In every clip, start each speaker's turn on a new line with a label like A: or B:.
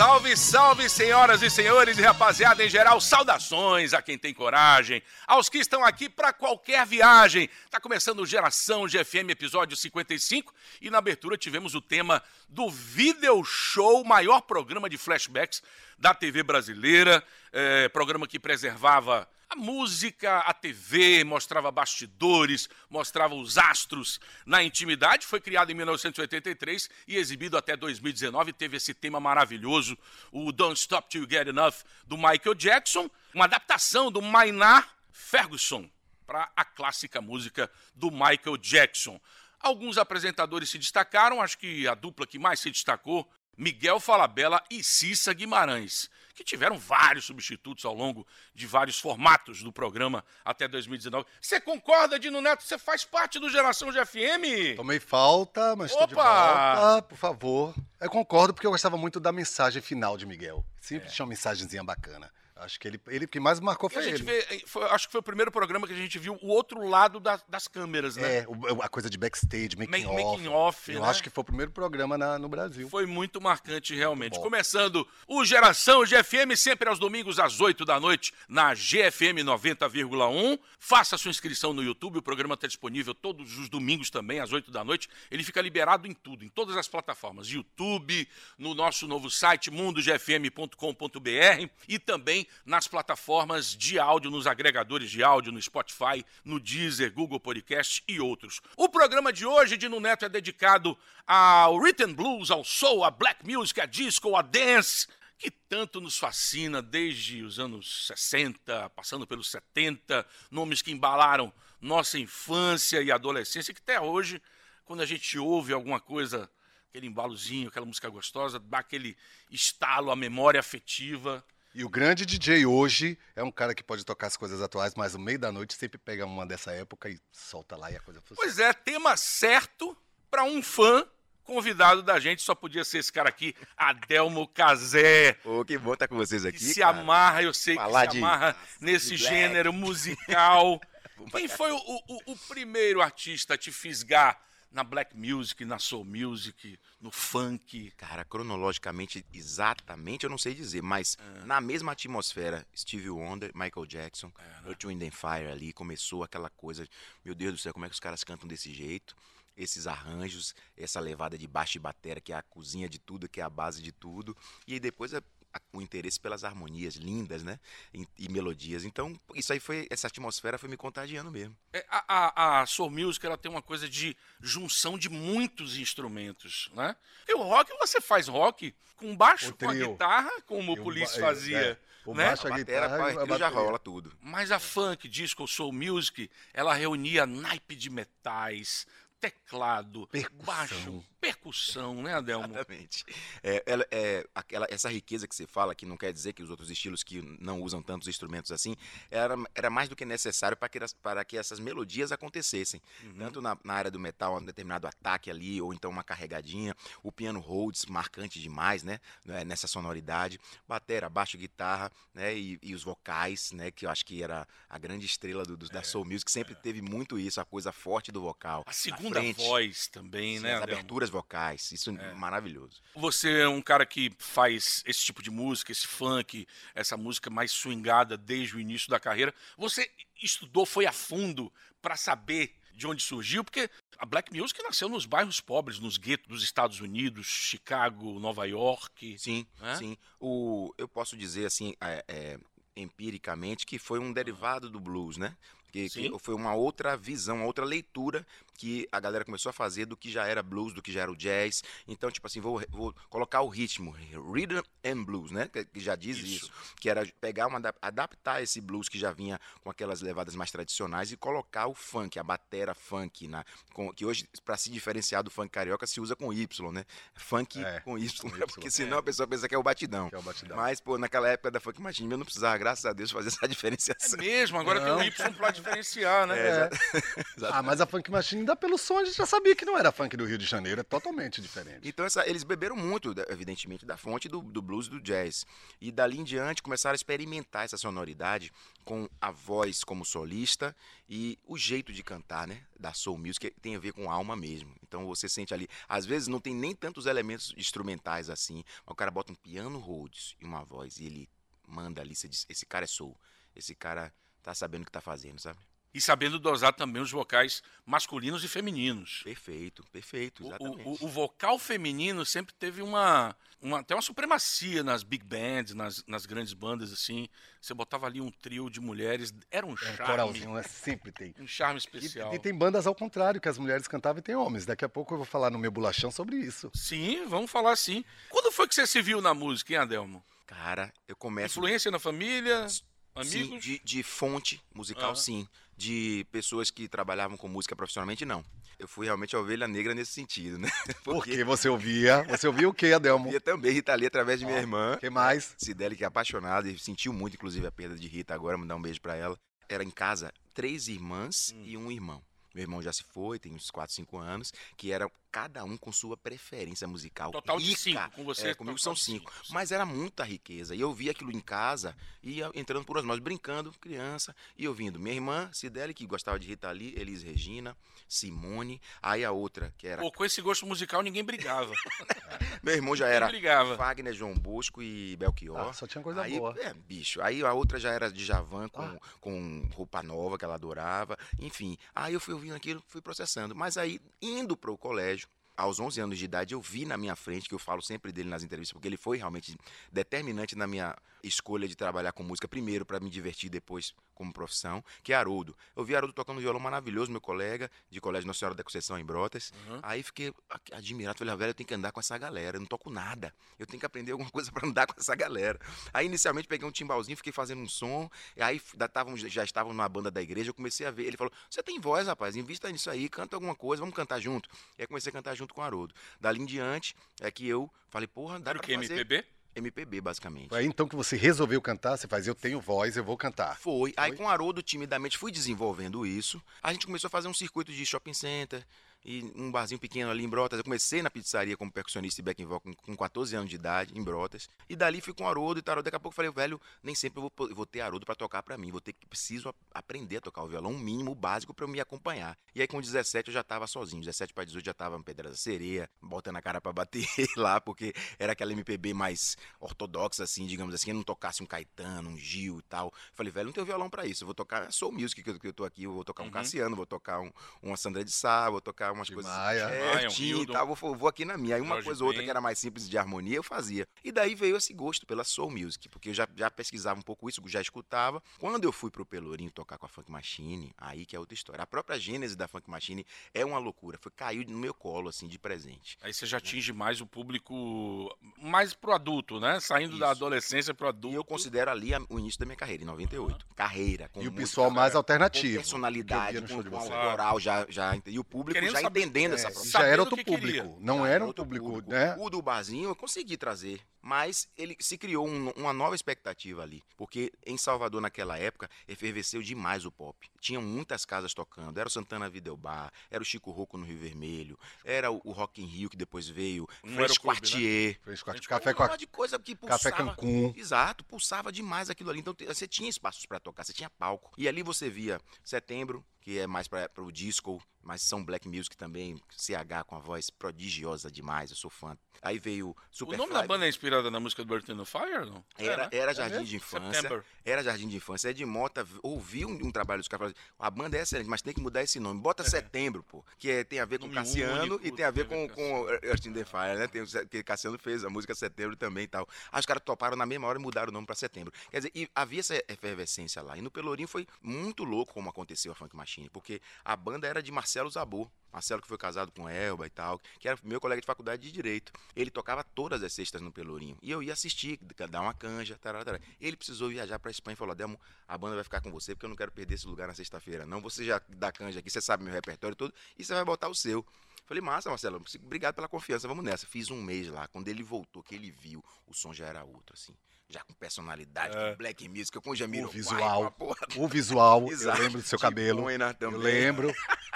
A: Salve, salve, senhoras e senhores e rapaziada em geral, saudações a quem tem coragem, aos que estão aqui para qualquer viagem. Tá começando o Geração GFM, episódio 55, e na abertura tivemos o tema do Video Show, maior programa de flashbacks da TV brasileira, é, programa que preservava a música, a TV, mostrava bastidores, mostrava os astros na intimidade. Foi criado em 1983 e exibido até 2019. Teve esse tema maravilhoso, o Don't Stop Till You Get Enough, do Michael Jackson. Uma adaptação do Maynard Ferguson para a clássica música do Michael Jackson. Alguns apresentadores se destacaram, acho que a dupla que mais se destacou, Miguel Falabella e Cissa Guimarães que tiveram vários substitutos ao longo de vários formatos do programa até 2019. Você concorda, Dino Neto? Você faz parte do Geração GFM?
B: Tomei falta, mas estou de volta, por favor. Eu concordo porque eu gostava muito da mensagem final de Miguel. Sempre é. tinha uma mensagenzinha bacana. Acho que ele, ele que mais marcou foi ele.
A: Vê, foi, acho que foi o primeiro programa que a gente viu o outro lado da, das câmeras, né?
B: É, a coisa de backstage, making, Ma off. Making off Eu né? acho que foi o primeiro programa na, no Brasil.
A: Foi muito marcante, realmente. Muito Começando o Geração GFM, sempre aos domingos às 8 da noite, na GFM 90,1. Faça sua inscrição no YouTube, o programa está disponível todos os domingos também, às 8 da noite. Ele fica liberado em tudo, em todas as plataformas. YouTube, no nosso novo site, mundogfm.com.br e também nas plataformas de áudio, nos agregadores de áudio, no Spotify, no Deezer, Google Podcast e outros. O programa de hoje de No Neto é dedicado ao Written Blues, ao soul, à black music, à disco, à dance, que tanto nos fascina desde os anos 60, passando pelos 70, nomes que embalaram nossa infância e adolescência, que até hoje, quando a gente ouve alguma coisa, aquele embalozinho, aquela música gostosa, dá aquele estalo, a memória afetiva.
B: E o grande DJ hoje é um cara que pode tocar as coisas atuais, mas no meio da noite sempre pega uma dessa época e solta lá e a coisa
A: funciona. Pois é, tema certo para um fã convidado da gente, só podia ser esse cara aqui, Adelmo Cazé.
C: Ô, oh, que bom estar com vocês aqui.
A: Que se cara. amarra, eu sei Falar que se amarra de... nesse de gênero musical. Quem foi o, o, o primeiro artista a te fisgar na black music, na soul music, no funk?
C: Cara, cronologicamente, exatamente eu não sei dizer, mas é. na mesma atmosfera, Stevie Wonder, Michael Jackson, é, né? Earth, Wind and Fire ali, começou aquela coisa, meu Deus do céu, como é que os caras cantam desse jeito? Esses arranjos, essa levada de baixo e batera, que é a cozinha de tudo, que é a base de tudo. E aí depois o interesse pelas harmonias lindas, né? E, e, melodias. Então, isso aí foi, essa atmosfera foi me contagiando mesmo.
A: É, a, a, a Soul Music, ela tem uma coisa de junção de muitos instrumentos, né? Porque o rock, você faz rock com baixo, com a guitarra, como o Police é, fazia. É,
C: o né? baixo, a, a guitarra, guitarra já rola tudo.
A: Mas a funk, disco, soul music, ela reunia naipe de metais, teclado, percussão. baixo, percussão, né, Adelmo?
C: Exatamente. É, ela, é, aquela, essa riqueza que você fala, que não quer dizer que os outros estilos que não usam tantos instrumentos assim, era, era mais do que necessário para que, para que essas melodias acontecessem. Uhum. Tanto na, na, área do metal, um determinado ataque ali, ou então uma carregadinha, o piano Rhodes, marcante demais, né, né nessa sonoridade, batera, baixo, guitarra, né, e, e, os vocais, né, que eu acho que era a grande estrela do, do, é, da soul music, sempre é. teve muito isso, a coisa forte do vocal.
A: A segunda segunda voz também, Sim, né?
C: As aberturas vocais, isso é. é maravilhoso.
A: Você é um cara que faz esse tipo de música, esse funk, essa música mais swingada desde o início da carreira. Você estudou, foi a fundo para saber de onde surgiu, porque a black music nasceu nos bairros pobres, nos guetos dos Estados Unidos, Chicago, Nova York.
C: Sim, né? sim. O, eu posso dizer assim, é, é, empiricamente, que foi um derivado do blues, né? Que, que, foi uma outra visão, uma outra leitura que a galera começou a fazer do que já era blues, do que já era o jazz. Então, tipo assim, vou, vou colocar o ritmo, rhythm and blues, né? Que, que já diz isso. isso. Que era pegar uma adaptar esse blues que já vinha com aquelas levadas mais tradicionais e colocar o funk, a batera funk, na, com, que hoje, para se diferenciar do funk carioca, se usa com Y, né? Funk é, com, y, com Y, porque senão é. a pessoa pensa que é o batidão.
B: É o batidão.
C: Mas, pô, naquela época da funk machine, eu não precisava, graças a Deus, fazer essa diferenciação.
A: É mesmo, agora não. tem o Y pra diferenciar, né? É,
B: é. ah, mas a funk machine ainda pelo som a gente já sabia que não era funk do Rio de Janeiro, é totalmente diferente.
C: Então essa, eles beberam muito, evidentemente, da fonte do, do blues e do jazz. E dali em diante começaram a experimentar essa sonoridade com a voz como solista e o jeito de cantar, né? Da soul music tem a ver com alma mesmo. Então você sente ali, às vezes não tem nem tantos elementos instrumentais assim, mas o cara bota um piano Rhodes e uma voz e ele manda ali, você diz, esse cara é soul, esse cara tá sabendo o que tá fazendo, sabe?
A: E sabendo dosar também os vocais masculinos e femininos.
C: Perfeito, perfeito, exatamente.
A: O, o, o vocal feminino sempre teve uma, uma, até uma supremacia nas big bands, nas, nas grandes bandas, assim. Você botava ali um trio de mulheres, era um charme. É, um
B: coralzinho, né? Sempre tem.
A: Um charme especial.
B: E, e, tem bandas ao contrário, que as mulheres cantavam e tem homens. Daqui a pouco eu vou falar no meu bolachão sobre isso.
A: Sim, vamos falar sim. Quando foi que você se viu na música, hein, Adelmo?
C: Cara, eu começo...
A: Influência na família? Amigos?
C: Sim, de, de fonte musical, sim. De pessoas que trabalhavam com música profissionalmente, não. Eu fui realmente a ovelha negra nesse sentido, né?
B: Porque, Porque você ouvia. Você ouvia o quê, Adelmo?
C: Eu também Rita Lee através de minha irmã.
B: que mais?
C: Cideli, que é apaixonada e sentiu muito, inclusive, a perda de Rita agora. Mandar um beijo para ela. Era em casa três irmãs hum. e um irmão. Meu irmão já se foi, tem uns 4, 5 anos, que era cada um com sua preferência musical.
A: Total rica. de cinco, com você?
C: É, comigo são cinco. cinco. Mas era muita riqueza. E eu via aquilo em casa, ia entrando por nós, brincando, criança, e ouvindo. Minha irmã, Cideli, que gostava de Rita Lee, Elis Regina, Simone, aí a outra, que era...
A: Pô, com esse gosto musical ninguém brigava.
C: Meu irmão já era brigava. Wagner, João Bosco e Belchior.
B: Ah, só tinha coisa
C: aí,
B: boa.
C: É, bicho. Aí a outra já era de Javan, com, ah. com roupa nova, que ela adorava. Enfim, aí eu fui ouvindo aquilo, fui processando. Mas aí, indo para o colégio, aos 11 anos de idade, eu vi na minha frente, que eu falo sempre dele nas entrevistas, porque ele foi realmente determinante na minha escolha de trabalhar com música, primeiro para me divertir, depois como profissão, que é Haroldo. Eu vi Haroldo tocando violão maravilhoso, meu colega de colégio Nossa Senhora da Conceição em Brotas. Uhum. Aí fiquei admirado, falei, ah, velho, eu tenho que andar com essa galera, eu não toco nada. Eu tenho que aprender alguma coisa para andar com essa galera. Aí inicialmente peguei um timbalzinho, fiquei fazendo um som, e aí já estavam numa banda da igreja, eu comecei a ver, ele falou: "Você tem voz, rapaz, invista nisso aí, canta alguma coisa, vamos cantar junto". E aí comecei a cantar junto com o Haroldo. Dali em diante é que eu falei: "Porra, dá para fazer".
A: MPB?
C: MPB, basicamente.
B: Foi aí então que você resolveu cantar, você faz, eu tenho voz, eu vou cantar.
C: Foi. Foi. Aí com o Haroldo, timidamente, fui desenvolvendo isso. A gente começou a fazer um circuito de shopping center, e um barzinho pequeno ali em Brotas. Eu comecei na pizzaria como percussionista e back vocal com 14 anos de idade, em Brotas. E dali fui com Haroldo e tal. Daqui a pouco eu falei, velho, nem sempre eu vou, vou ter Haroldo para tocar para mim. Vou ter que preciso aprender a tocar o violão, um mínimo básico para eu me acompanhar. E aí com 17 eu já tava sozinho. 17 para 18 já tava em Pedra da Sereia, botando a cara para bater lá, porque era aquela MPB mais ortodoxa, assim, digamos assim. Eu não tocasse um Caetano, um Gil e tal. Falei, velho, não tenho violão para isso. Eu vou tocar Soul Music, que eu, que eu tô aqui. Eu vou tocar um uhum. Cassiano, vou tocar um, uma Sandra de Sá, vou tocar umas de coisas
B: Maia.
C: certinho e tal. Vou, vou aqui na minha. Aí uma Jorge coisa ou outra que era mais simples de harmonia, eu fazia. E daí veio esse gosto pela soul music, porque eu já, já pesquisava um pouco isso, já escutava. Quando eu fui pro Pelourinho tocar com a Funk Machine, aí que é outra história. A própria gênese da Funk Machine é uma loucura. Foi caiu no meu colo, assim, de presente.
A: Aí você já atinge mais o público, mais pro adulto, né? Saindo isso. da adolescência pro adulto.
C: E eu considero ali o início da minha carreira, em 98. Uhum. Carreira.
B: e o pessoal mais alternativo. Com
C: personalidade, com, com oral, já, já, e o público Querendo já saber, entendendo é, essa
B: já era outro público, queria. não já era um público, público, né?
C: O do barzinho eu consegui trazer, mas ele se criou um, uma nova expectativa ali, porque em Salvador naquela época efervesceu demais o pop. Tinham muitas casas tocando, era o Santana Videobar, era o Chico Rocco no Rio Vermelho, era o, o Rock in Rio que depois veio, um French Quartier,
B: né? Quartier, café com
C: de coisa que pulsava,
B: café Cancún.
C: Exato, pulsava demais aquilo ali. Então você tinha espaços para tocar, você tinha palco. E ali você via Setembro, que é mais para o disco, mas são black music também, CH com a voz prodigiosa demais, eu sou fã. Aí veio
A: Super O nome da banda é inspirado na música do Burton no Fire, não?
C: Era, era Jardim é de Infância. September. Era Jardim de Infância. É de Mota ouviu um, um, trabalho dos caras a banda é excelente, mas tem que mudar esse nome. Bota é. Setembro, pô, que é, tem a ver com Cassiano único, e tem a ver com, com Earth in the Fire, né? Tem, que Cassiano fez a música Setembro também e tal. Aí os caras toparam na mesma hora e mudaram o nome para Setembro. Quer dizer, e havia essa efervescência lá. E no Pelourinho foi muito louco como aconteceu a Funk Machine, porque a banda era de Marcelo Zabor. Marcelo que foi casado com Elba e tal, que era meu colega de faculdade de Direito. Ele tocava todas as sextas no Pelourinho. E eu ia assistir, dar uma canja, tarará, tarará. Ele precisou viajar para Espanha e falou, Demo, a banda vai ficar com você porque eu não quero perder esse lugar na sexta-feira. Não, você já dá canja aqui, você sabe meu repertório todo, e você vai botar o seu. Falei, massa, Marcelo, obrigado pela confiança, vamos nessa. Fiz um mês lá. Quando ele voltou, que ele viu, o som já era outro, assim já com personalidade, é. com black music, com Jamiro.
B: O visual. o visual, eu lembro do seu cabelo. Eu lembro.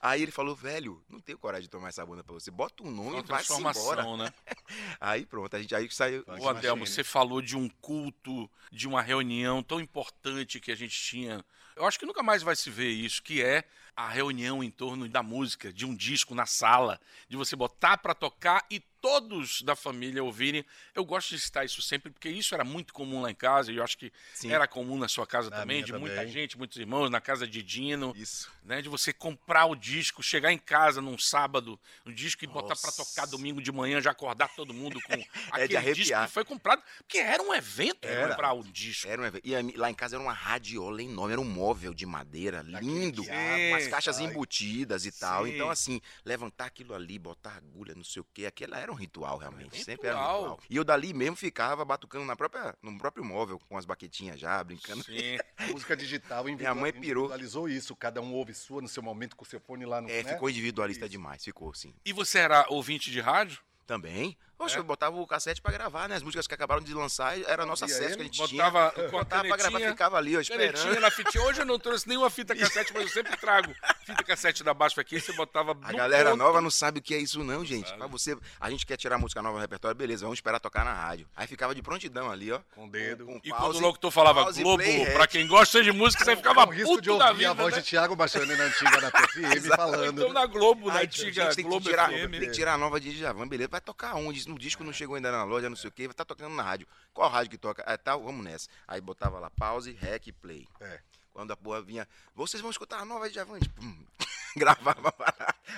C: Aí ele falou, velho, não tenho coragem de tomar essa bunda pra você. Bota um nome e vai embora.
A: Né?
C: aí pronto, a gente aí saiu.
A: Ô, Adelmo, você falou de um culto, de uma reunião tão importante que a gente tinha. Eu acho que nunca mais vai se ver isso, que é a reunião em torno da música, de um disco na sala, de você botar para tocar e todos da família ouvirem. Eu gosto de citar isso sempre, porque isso era muito comum lá em casa, e eu acho que Sim. era comum na sua casa na também, de também. muita gente, muitos irmãos, na casa de Dino.
C: Isso.
A: Né, de você comprar o disco, chegar em casa num sábado, um disco e Nossa. botar para tocar domingo de manhã, já acordar todo mundo com
C: é aquele disco que
A: foi comprado. Porque era um evento era. comprar o disco.
C: Era um evento. E lá em casa era uma radiola enorme, era um móvel de madeira, lindo, com as caixas embutidas e tal. Sim. Então, assim, levantar aquilo ali, botar agulha, não sei o quê, aquilo era um ritual, realmente. Ritual. Sempre era um ritual. E eu dali mesmo ficava batucando na própria, no próprio móvel, com as baquetinhas já, brincando.
B: Sim. Música digital Minha mãe pirou. individualizou isso. Cada um ouve sua no seu momento com o seu fone lá no.
C: É, né? ficou individualista isso. demais, ficou, sim.
A: E você era ouvinte de rádio?
C: Também. Poxa, é? eu botava o cassete pra gravar, né? As músicas que acabaram de lançar era a nossa acesso que a gente
A: botava
C: tinha.
A: Com a botava pra gravar,
C: ficava ali, ó, esperando.
A: na fitinha. Hoje eu não trouxe nenhuma fita cassete, mas eu sempre trago fita cassete da Baixo aqui, você botava
C: A galera ponto. nova não sabe o que é isso não, gente. Pra você, a gente quer tirar música nova no repertório, beleza, vamos esperar tocar na rádio. Aí ficava de prontidão ali, ó.
B: Com o dedo. Com,
A: com e pause, quando o locutor falava Globo, pra quem gosta de música, você ficava
B: com risco de ouvir vida, a voz né? de Thiago baixando na antiga na PFM falando.
A: Então na Globo, na antiga
C: Globo tem que tirar, FM. Tem que tirar a nova de Djavan, beleza. Vai tocar onde? No disco não chegou ainda na loja, não sei o quê, vai estar tá tocando na rádio. Qual rádio que toca? É tal, vamos nessa. Aí botava lá pause, rec, play.
B: É.
C: Quando a porra vinha, vocês vão escutar a nova de Javante. Gravava,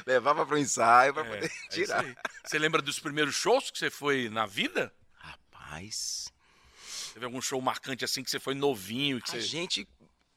C: levava para o ensaio para é, poder é tirar. É
A: você lembra dos primeiros shows que você foi na vida?
C: Rapaz.
A: Teve algum show marcante assim que você foi novinho? Que
C: a
A: você...
C: gente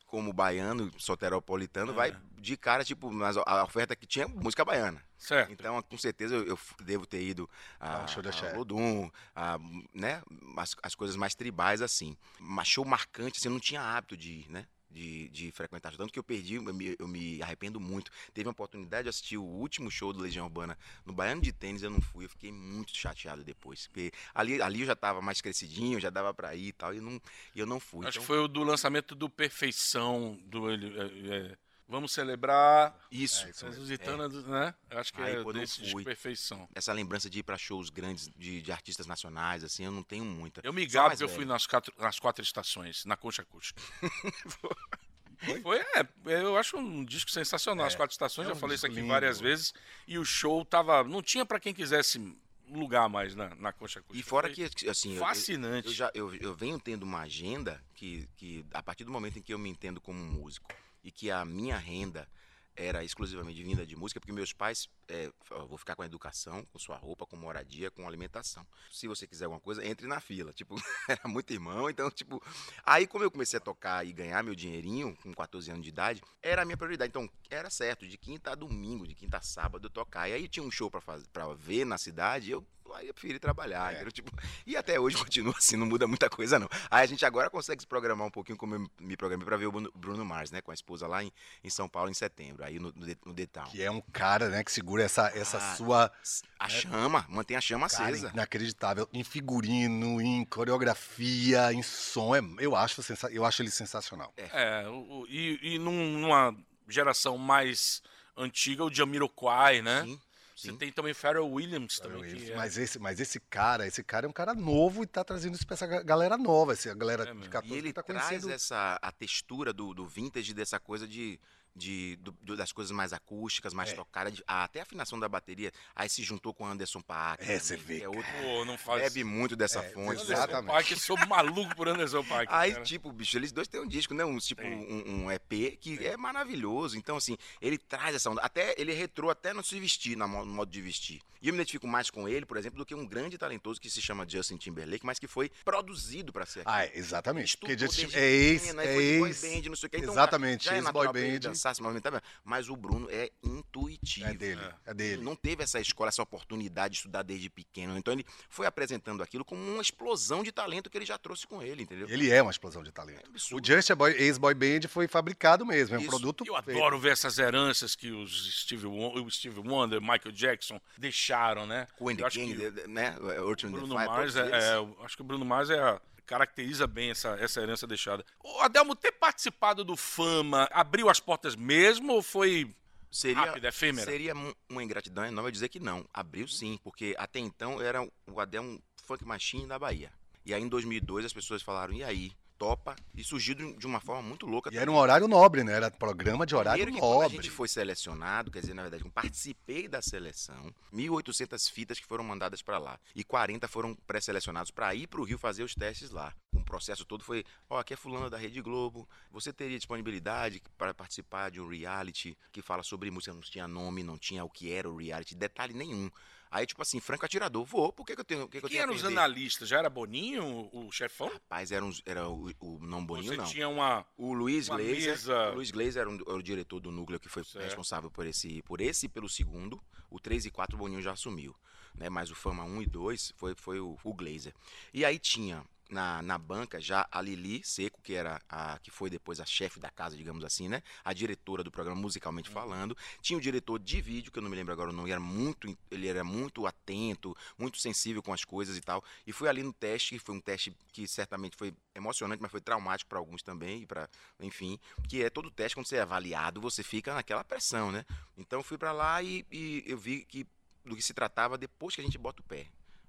C: como baiano, soteropolitano, é. vai de cara, tipo, mas a oferta que tinha música baiana.
A: Certo.
C: Então, com certeza, eu, eu devo ter ido a, ah, show da a Lodum, a, né, as, as coisas mais tribais, assim. Mas show marcante, assim, eu não tinha hábito de ir, né? De, de frequentar. Tanto que eu perdi, eu me, eu me, arrependo muito. Teve uma oportunidade de assistir o último show do Legião Urbana no Baiano de Tênis, eu não fui. Eu fiquei muito chateado depois. Porque ali, ali eu já estava mais crescidinho, já dava para ir e tal, e não, eu não fui.
A: Acho então... que foi o do lançamento do Perfeição, do. É, é, Vamos celebrar.
C: Isso.
A: É, Lusitana, é. né? Acho que Aí, é desse de perfeição.
C: Essa lembrança de ir para shows grandes de, de, artistas nacionais, assim, eu não tenho muita.
A: Eu me gabo que eu fui nas quatro, nas quatro estações, na Concha Acústica. Foi? Foi, é, eu acho um disco sensacional. É, As quatro estações, é um já falei isso aqui lindo. várias vezes. E o show tava. Não tinha para quem quisesse lugar mais na, na Concha Acústica.
C: E fora que, assim.
A: Fascinante.
C: Eu, eu, já, eu, eu venho tendo uma agenda que, que, a partir do momento em que eu me entendo como músico e que a minha renda era exclusivamente vinda de música, porque meus pais, é, vou ficar com a educação, com sua roupa, com moradia, com alimentação. Se você quiser alguma coisa, entre na fila. Tipo, era muito irmão, então, tipo. Aí, como eu comecei a tocar e ganhar meu dinheirinho, com 14 anos de idade, era a minha prioridade. Então, era certo, de quinta a domingo, de quinta a sábado, eu tocar. E aí tinha um show pra, fazer, ver na cidade, eu aí eu preferi trabalhar, é. tipo, e até hoje continua assim, não muda muita coisa não. Aí a gente agora consegue se programar um pouquinho como eu me programei para ver o Bruno Mars, né, com a esposa lá em, em São Paulo em setembro, aí no, no, Town.
B: Que é um cara, né, que segura essa, essa ah, sua...
C: A né, chama, mantém a chama cara, acesa.
B: inacreditável, em figurino, em coreografia, em som, é, eu, acho sensa, eu acho ele sensacional.
A: É, é o, e, e num, numa geração mais antiga, o Jamiroquai, né? Sim. Você tem também Pharrell Williams Pharrell também. Williams.
B: É... Mas, esse, mas esse cara, esse cara é um cara novo e tá trazendo isso pra essa galera nova, essa galera
C: é
B: de 14
C: E ele
B: tá
C: traz conhecendo... essa, a textura do, do vintage, dessa coisa de de, do, do, das coisas mais acústicas, mais é. tocadas, de, até a afinação da bateria. Aí se juntou com o Anderson Paak.
B: É, você vê.
C: É outro, Pô, não faz... Bebe muito dessa é, fonte.
A: Exatamente. Paak, eu sou maluco por Anderson Paak.
C: Aí, cara. tipo, bicho, eles dois têm um disco, né? Um, tipo, um, um, EP que é maravilhoso. Então, assim, ele traz essa onda. Até ele retrou até no se vestir, no modo de vestir. E eu me identifico mais com ele, por exemplo, do que um grande talentoso que se chama Justin Timberlake, mas que foi produzido para ser.
B: Ah, exatamente. Porque Justin é ex, é ex. Band, não sei o que. Então, exatamente, ex-boy band.
C: Se movimentar, mas o Bruno é intuitivo.
B: É dele, é, é dele.
C: Ele não teve essa escola, essa oportunidade de estudar desde pequeno. Então ele foi apresentando aquilo como uma explosão de talento que ele já trouxe com ele, entendeu?
B: Ele é uma explosão de talento. É o Just ex-boy band foi fabricado mesmo, é um Isso. produto
A: Eu feito. adoro ver essas heranças que os Steve, o Steve Wonder, Michael Jackson deixaram, né?
C: Queen King, que, né?
A: Bruno Mars é, é, acho que o Bruno Mars é a caracteriza bem essa, essa herança deixada. O Adelmo, ter participado do Fama abriu as portas mesmo ou foi
C: seria,
A: Rápida, efêmera.
C: seria uma ingratidão enorme dizer que não. Abriu sim, porque até então era o Adé um funk machine da Bahia. E aí em 2002 as pessoas falaram, e aí? Topa? E surgiu de uma forma muito louca.
B: E era um horário nobre, né? Era programa de horário
C: Primeiro que quando a
B: nobre.
C: gente foi selecionado, quer dizer, na verdade, eu participei da seleção, 1.800 fitas que foram mandadas para lá e 40 foram pré-selecionados para ir para o Rio fazer os testes lá. O processo todo foi, ó, aqui é fulano da Rede Globo, você teria disponibilidade para participar de um reality que fala sobre música, não tinha nome, não tinha o que era o reality, detalhe nenhum. Aí, tipo assim, franco atirador, vou, por que, que eu tenho, que,
A: Quem eram os analistas? Já era Boninho, o, chefão?
C: Rapaz, era, uns- era o, o não Boninho,
A: Você
C: não.
A: tinha uma.
C: O Luiz
A: Uma mesa-
C: o Luiz Glazer era, um- era o diretor do núcleo que foi
A: Certo.
C: responsável por esse, por esse e pelo segundo. O 3 e 4 o Boninho já assumiu, né? Mas o Fama 1 e 2 foi, foi o, o Glazer. E aí tinha na, na banca já a Lili Seco, que era a que foi depois a chefe da casa, digamos assim, né? A diretora do programa musicalmente falando. Tinha o diretor de vídeo, que eu não me lembro agora o nome, era muito, ele era muito atento, muito sensível com as coisas e tal. E fui ali no teste, que foi um teste que certamente foi emocionante, mas foi traumático para alguns também, e para, enfim, que é todo teste quando você é avaliado, você fica naquela pressão, né? Então eu fui para lá e, e eu vi que do que se tratava depois que a gente bota o pé.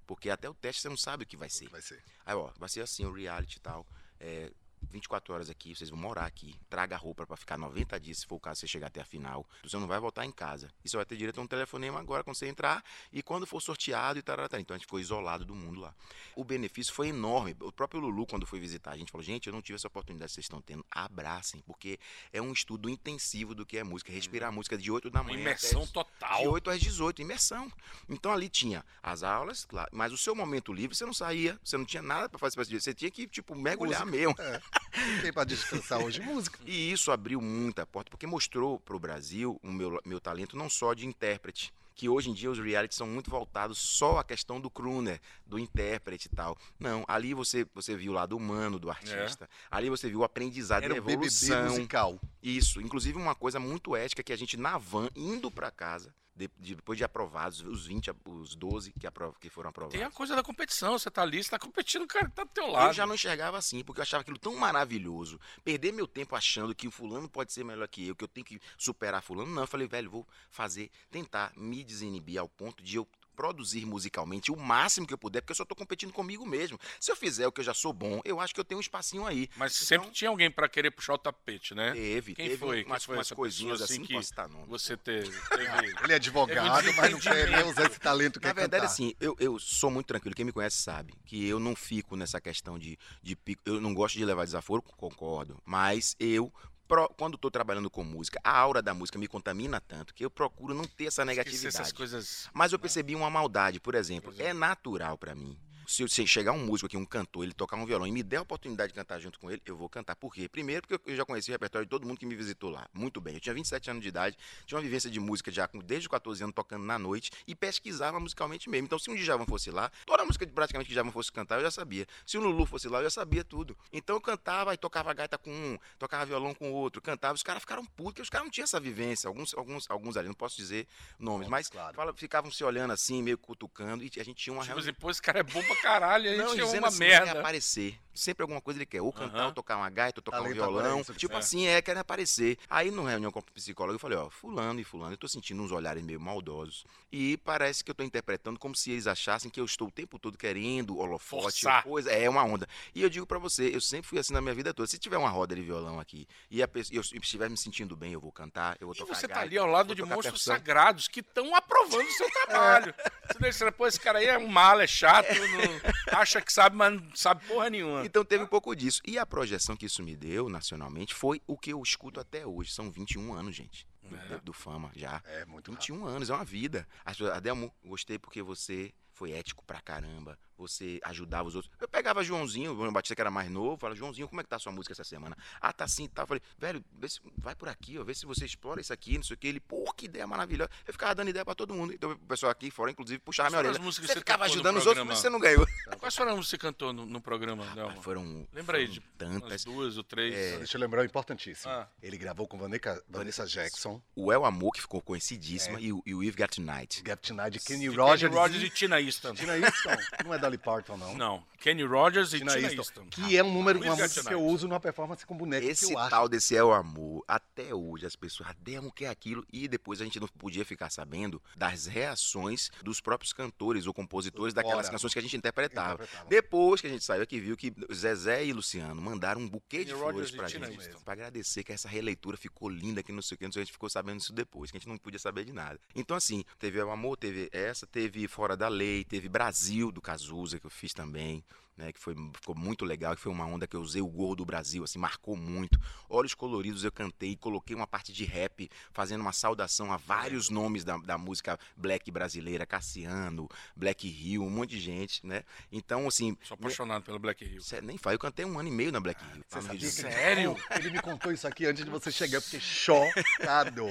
C: Porque até o teste você não sabe o que vai ser.
B: Vai ser.
C: Aí, ó, vai ser assim o reality e tal. É, 24 horas aqui, vocês vão morar aqui. Traga roupa pra ficar 90 dias, se for o caso, você chegar até a final. Você não vai voltar em casa. E você vai ter direito a um telefonema agora quando você entrar e quando for sorteado e tal. Então a gente ficou isolado do mundo lá. O benefício foi enorme. O próprio Lulu, quando foi visitar, a gente falou: gente, eu não tive essa oportunidade que vocês estão tendo. Abracem, porque é um estudo intensivo do que é música. Respirar música de 8 da
A: Uma
C: manhã.
A: imersão
C: até
A: total.
C: de 8 às 18, imersão. Então ali tinha as aulas, claro, mas o seu momento livre você não saía, você não tinha nada para fazer. Você tinha que, tipo, mergulhar mesmo.
B: É. Não tem pra descansar hoje música.
C: E isso abriu muita porta, porque mostrou para o Brasil o meu, meu talento não só de intérprete, que hoje em dia os realities são muito voltados só à questão do crooner, do intérprete e tal. Não, ali você, você viu o lado humano do artista, ali você viu o aprendizado
B: Era
C: e a
B: o BBB
C: evolução.
B: musical.
C: Isso, inclusive uma coisa muito ética que a gente na van, indo para casa, de- de- depois de aprovados, os 20, os 12 que, aprov- que foram aprovados.
A: Tem a coisa da competição. Você tá ali, você tá competindo com o cara que tá do teu lado.
C: Eu já não enxergava assim, porque eu achava aquilo tão maravilhoso. Perder meu tempo achando que o fulano pode ser melhor que eu, que eu tenho que superar fulano. Não, eu falei, velho, vou fazer, tentar me desinibir ao ponto de eu produzir musicalmente o máximo que eu puder, porque eu só tô competindo comigo mesmo. Se eu fizer o que eu já sou bom, eu acho que eu tenho um espacinho aí.
A: Mas
C: Então,
A: sempre tinha alguém pra querer puxar o tapete, né?
C: Teve,
A: Quem
C: teve
A: foi? Quem
C: umas,
A: foi
C: umas
A: essa
C: coisinhas assim,
A: assim,
C: não
A: que
C: posso citar nome.
A: Você teve. teve-
B: Ele é advogado,
A: Teve
B: mas não quer usar esse talento que
C: Na
B: é
C: verdade,
B: cantar.
C: assim, eu, eu sou muito tranquilo. Quem me conhece sabe que eu não fico nessa questão de, de pico. Eu não gosto de levar desaforo, concordo. Mas eu, pro- quando estou trabalhando com música, a aura da música me contamina tanto que eu procuro não ter essa negatividade.
A: coisas.
C: Mas eu percebi uma maldade, por exemplo.
A: Por exemplo.
C: É natural pra mim. Se, eu- se chegar um músico aqui, um cantor, ele tocar um violão e me der a oportunidade de cantar junto com ele, eu vou cantar. Por quê? Primeiro, porque eu já conheci o repertório de todo mundo que me visitou lá. Muito bem. Eu tinha 27 anos de idade, tinha uma vivência de música já com, desde os 14 anos tocando na noite e pesquisava musicalmente mesmo. Então, se um Djavan fosse lá, toda a música de praticamente que Djavan fosse cantar, eu já sabia. Se o Lulu fosse lá, eu já sabia tudo. Então eu cantava e tocava gaita com um, tocava violão com o outro, cantava. Os caras ficaram putos, porque os caras não tinham essa vivência. Alguns, alguns, alguns ali, não posso dizer nomes, mas
B: claro.
C: ficavam se olhando assim, meio cutucando, e a gente tinha uma
A: Tipo
C: reunião.
A: assim, pô, esse cara é bom pra caralho. A gente
C: Não,
A: é uma
C: assim, quer
A: merda.
C: aparecer. Sempre alguma coisa ele quer. Ou cantar,
A: Aham.
C: ou tocar uma gaita, ou tocar um
B: Talento é
C: violão. tipo
A: é.
C: assim, é, quer aparecer. Aí, numa reunião com o psicólogo, eu falei, ó, fulano e fulano, eu tô sentindo uns olhares meio maldosos. E parece que eu tô interpretando como se eles achassem que eu estou o tempo todo querendo holofote,
A: Forçar.
C: coisa. É uma onda. E eu digo pra você, eu sempre fui assim na minha vida toda. Se tiver uma roda de violão aqui e pessoa, eu estiver me sentindo bem, eu vou cantar, eu vou
A: E
C: tocar
A: você tá
C: gaita,
A: ali ao lado de monstros
C: percussão.
A: sagrados que estão aprovando o seu trabalho. Você deve ser, pô, esse cara aí é um mala, é chato, não- acha que sabe, mas não sabe porra nenhuma.
C: Então teve um pouco disso. E a projeção que isso me deu nacionalmente foi o que eu escuto até hoje. São 21 anos, gente. Do,
A: É.
C: do Fama já.
B: É muito rápido.
C: 21 anos, é uma vida. As pessoas, Adelmo, gostei porque você foi ético pra caramba. Você ajudava os outros. Eu pegava Joãozinho, o João Batista que era mais novo, falava, Joãozinho, como é que tá a sua música essa semana? Ah, tá assim e tal. Eu falei, velho, vê se- vai por aqui, ó, vê se você explora isso aqui, não sei o que. Ele, pô, que ideia maravilhosa. Eu ficava dando ideia pra todo mundo. Então o pessoal aqui fora, inclusive, puxava minha orelha. Você
A: você
C: ficava ajudando os outros, mas você não ganhou.
A: Quais foram as músicas que você cantou no, no programa, Delma?
C: Foram,
A: Lembra aí
C: foram
A: de
C: tantas.
A: duas ou três?
C: É.
B: Deixa eu lembrar o importantíssimo.
A: Ah.
B: Ele gravou com Vanessa, Vanessa Jackson,
C: O El Amor, que ficou conhecidíssima,
B: É.
C: e, o, e o We've Got Tonight.
B: Gap Tonight, Kenny Rogers.
A: Kenny Rogers e Tina Easton.
B: Tina Easton. Não é Dolly Parton, não.
A: Não, Kenny Rogers e Tina, Tina Easton, Easton.
B: Que é um número, uma música que eu uso numa performance com boneco.
C: Esse tal desse É o Amor, até hoje as pessoas, Adelmo, que é aquilo? E depois a gente não podia ficar sabendo das reações dos próprios cantores ou compositores daquelas Ora, canções que a gente interpretava. interpretava. Depois que a gente saiu aqui, viu que Zezé e Luciano mandaram um buquê de flores pra gente. Pra agradecer que essa releitura ficou linda, que não sei o que, não sei o a gente ficou sabendo isso depois, que a gente não podia saber de nada. Então, assim, teve o amor, teve essa, teve Fora da Lei, teve Brasil do Cazuza, que eu fiz também né, que foi, ficou muito legal, que foi uma onda que eu usei o gol do Brasil, assim, marcou muito. Olhos Coloridos eu cantei, coloquei uma parte de rap, fazendo uma saudação a vários nomes da, da música black brasileira, Cassiano, Black Hill, um monte de gente, né? Então, assim...
A: Sou apaixonado pelo Black Hill.
C: nem faz, eu cantei um ano e meio na Black Hill.
B: Sério? Ele me contou isso aqui antes de você chegar, eu fiquei chocado.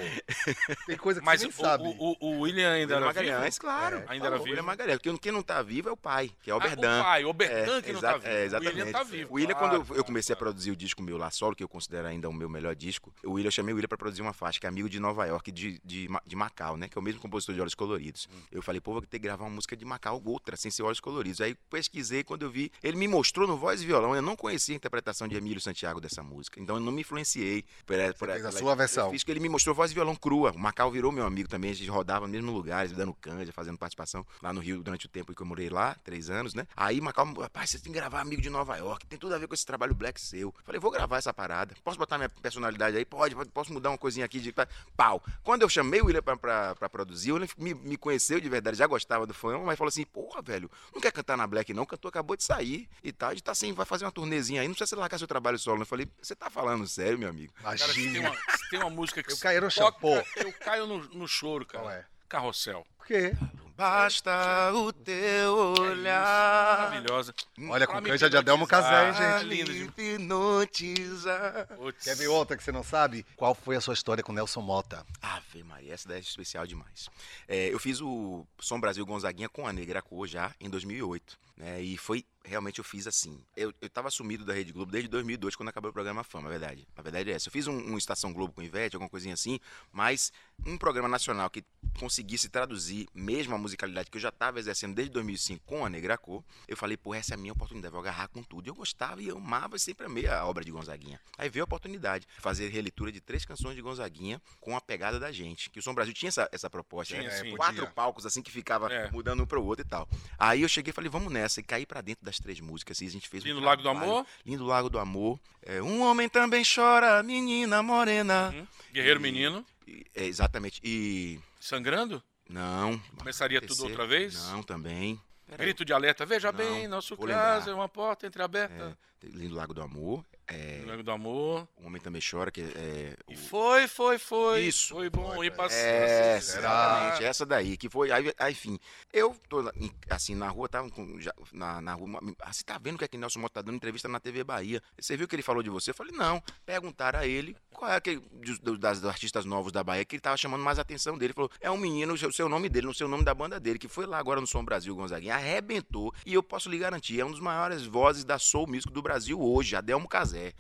B: Tem coisa que Mas você nem
A: o,
B: sabe.
A: O, o, William ainda William era
C: Magalhães, vivo? claro. É,
A: ainda era vivo?
C: William Magalhães, porque quem não tá vivo é o pai, que é o.
A: Ah, o pai, o Berdan é, que não tá vivo. É,
C: exatamente.
A: O William tá vivo.
C: O William, claro, quando eu comecei claro. a produzir o disco meu lá solo, que eu considero ainda o meu melhor disco, o William, eu chamei o William pra produzir uma faixa, que é amigo de Nova York, de, de, de Macau, né? Que é o mesmo compositor de Olhos Coloridos. Hum. Eu falei, pô, vou ter que gravar uma música de Macau, outra, sem ser Olhos Coloridos. Aí pesquisei, quando eu vi, ele me mostrou no voz e violão, eu não conhecia a interpretação de Emílio Santiago dessa música. Então eu não me influenciei.
B: Por, por, fez a sua versão. Eu
C: fiz que ele me mostrou voz e violão crua. O Macau virou meu amigo também, a gente rodava nos mesmos lugares, dando canja, fazendo participação lá no Rio durante o tempo que eu morei lá, três anos, né? Aí Macau, rapaz, você tem que gravar amigo de Nova York, tem tudo a ver com esse trabalho black seu. Falei, vou gravar essa parada. Posso botar minha personalidade aí? Pode, posso mudar uma coisinha aqui de pau. Quando eu chamei o William pra, pra, pra produzir, ele me, me conheceu de verdade, já gostava do fã, mas falou assim: porra, velho, não quer cantar na Black, não? O cantor acabou de sair e tal. A tá assim, vai fazer uma turnezinha aí, não precisa você largar seu trabalho solo. Eu falei, você tá falando sério, meu amigo?
A: Imagina. Cara, se tem, uma, se tem uma música que
B: eu caí no toca,
A: Eu caio no, no choro, cara. Qual é? Carrossel.
B: Por quê?
C: Basta o teu olhar.
A: Maravilhosa.
B: Olha, com canja de Adelmo Casé, gente.
C: Lindo. Hipnotizar.
B: Quer ver outra que você não sabe? Qual foi a sua história com Nelson Mota?
C: Ave Maria, essa daí é especial demais. É, eu fiz o Som Brasil Gonzaguinha com a Negra Cor já em 2008. Né, e foi realmente eu fiz assim. Eu, eu tava sumido da Rede Globo desde 2002, quando acabou o programa Fama, a verdade. A verdade é essa. Eu fiz um, um Estação Globo com Ivete, alguma coisinha assim, mas um programa nacional que conseguisse traduzir mesmo a musicalidade que eu já estava exercendo desde 2005 com a Negra Cor, eu falei, pô, essa é a minha oportunidade, vou agarrar com tudo. E eu gostava e eu amava e sempre amei a obra de Gonzaguinha. Aí veio a oportunidade, fazer releitura de três canções de Gonzaguinha com a pegada da gente. Que o Som Brasil tinha essa, essa proposta,
A: tinha,
C: né?
A: sim,
C: Quatro podia. palcos assim que ficava é. mudando um para o outro e tal. Aí eu cheguei e falei, vamos nessa, e caí para dentro das três músicas. E a gente fez
A: Lindo
C: um
A: Lago do Amor?
C: Lindo Lago do Amor. É, um homem também chora, menina morena. Uhum.
A: Guerreiro e, Menino.
C: E, é, exatamente. E.
A: Sangrando?
C: Não.
A: Começaria tudo outra vez?
C: Não, também.
A: Grito de alerta, veja não, bem, nosso caso é uma porta entreaberta.
C: É, Lindo Lago do Amor. É,
A: Lago do Amor.
C: O Homem Também Chora, que é.
A: O... E foi, foi, foi.
C: Isso.
A: Foi bom foi, e passou.
C: É, exatamente, essa daí, que foi. Aí, aí, enfim, eu tô assim na rua, tava com, já, na, na rua. Ah, você tá vendo o que é que Nelson Mota tá dando entrevista na TV Bahia? Você viu que ele falou de você? Eu falei, não. Perguntaram a ele qual é aquele dos, das, dos artistas novos da Bahia que ele tava chamando mais a atenção dele. Ele falou, é um menino, o seu nome dele, não sei o nome da banda dele, que foi lá agora no Som Brasil, Gonzaguinha, arrebentou. E eu posso lhe garantir, é um dos maiores vozes da Soul Music do Brasil hoje, Adelmo Casé.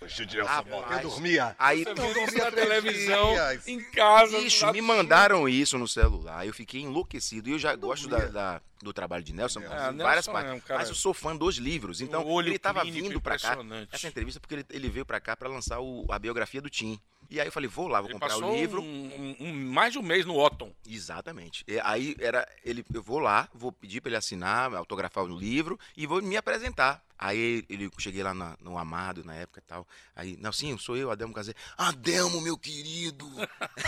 B: Rapaz, eu dormia.
A: Aí eu dormia na televisão, dias. em casa.
C: Me mandaram isso no celular. Eu fiquei enlouquecido. E eu já eu gosto da, da, do trabalho de Nelson, é, várias Nelson partes. É um cara... Mas eu sou fã dos livros. Então, ele estava vindo para cá. Essa entrevista porque ele, ele veio para cá para lançar o, a biografia do Tim. E aí eu falei, vou lá, vou ele comprar o livro.
A: Um, um, mais de um mês no Otton.
C: Exatamente. E aí era ele, eu vou lá, vou pedir para ele assinar, autografar o livro e vou me apresentar. Aí ele cheguei lá na, no Amado na época e tal. Aí, Nelsinho, sou eu, Adelmo Casé. Adelmo, meu querido!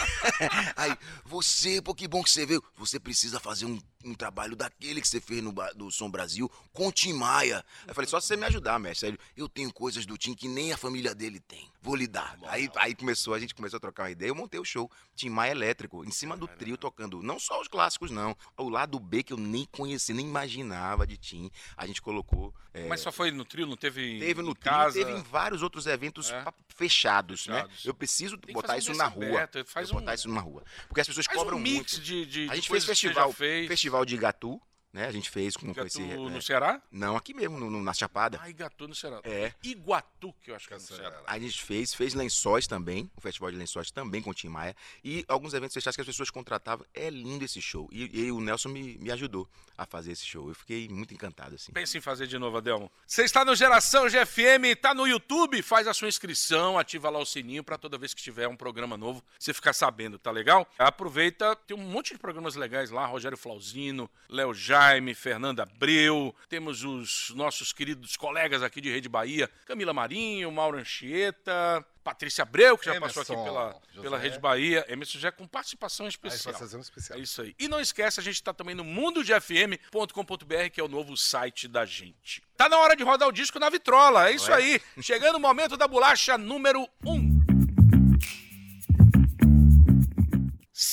C: aí, você, pô, que bom que você veio. Você precisa fazer um, um trabalho daquele que você fez no do Som Brasil com o Tim Maia. Aí eu falei, só se você me ajudar, mestre. Aí, eu tenho coisas do Tim que nem a família dele tem. Vou lhe dar. Aí, aí começou, a gente começou a trocar uma ideia. Eu montei o show Tim Maia Elétrico, em cima do trio, tocando não só os clássicos, não. O lado B que eu nem conhecia, nem imaginava de Tim. A gente colocou.
A: É... Mas só foi no trio, não teve.
C: Teve no trio, casa... teve em vários outros eventos é. fechados, né? fechados, né? Eu preciso botar isso na rua. Aberto, faz um... botar isso numa rua. Porque as pessoas
A: faz
C: cobram
A: um
C: mix muito.
A: De, de,
C: a gente fez festival, festival de Igatu né? A gente fez com,
A: Igatu
C: com esse.
A: no
C: é,
A: Ceará?
C: não, aqui mesmo, no, no- na Chapada.
A: Ah, Igatu no Ceará.
C: É.
A: Iguatu, que eu acho que é no Ceará.
C: A gente fez, fez lençóis também, o festival de lençóis também com o Tim Maia. E alguns eventos fechados que as pessoas contratavam. É lindo esse show. E, e o Nelson me, me ajudou a fazer esse show. Eu fiquei muito encantado, assim.
A: Pensa em fazer de novo, Adelmo. Você está no Geração GFM, tá no YouTube, faz a sua inscrição, ativa lá o sininho para toda vez que tiver um programa novo, você ficar sabendo, tá legal? Aproveita, tem um monte de programas legais lá, Rogério Flauzino, Léo Jaime, Fernanda Abreu, temos os nossos queridos colegas aqui de Rede Bahia, Camila Marinho, Mauro Anchieta, Patrícia Abreu, que já passou aqui
B: Emerson
A: pela,
B: José.
A: pela Rede Bahia, Emerson já com participação
B: Aí
A: especial.
B: um especial.
A: É isso aí. E não esquece, a gente tá também no mundogfm.com.br, que é o novo site da gente. Tá na hora de rodar o disco na vitrola, é isso
C: Ué?
A: aí. Chegando o momento da bolacha número 1. Um.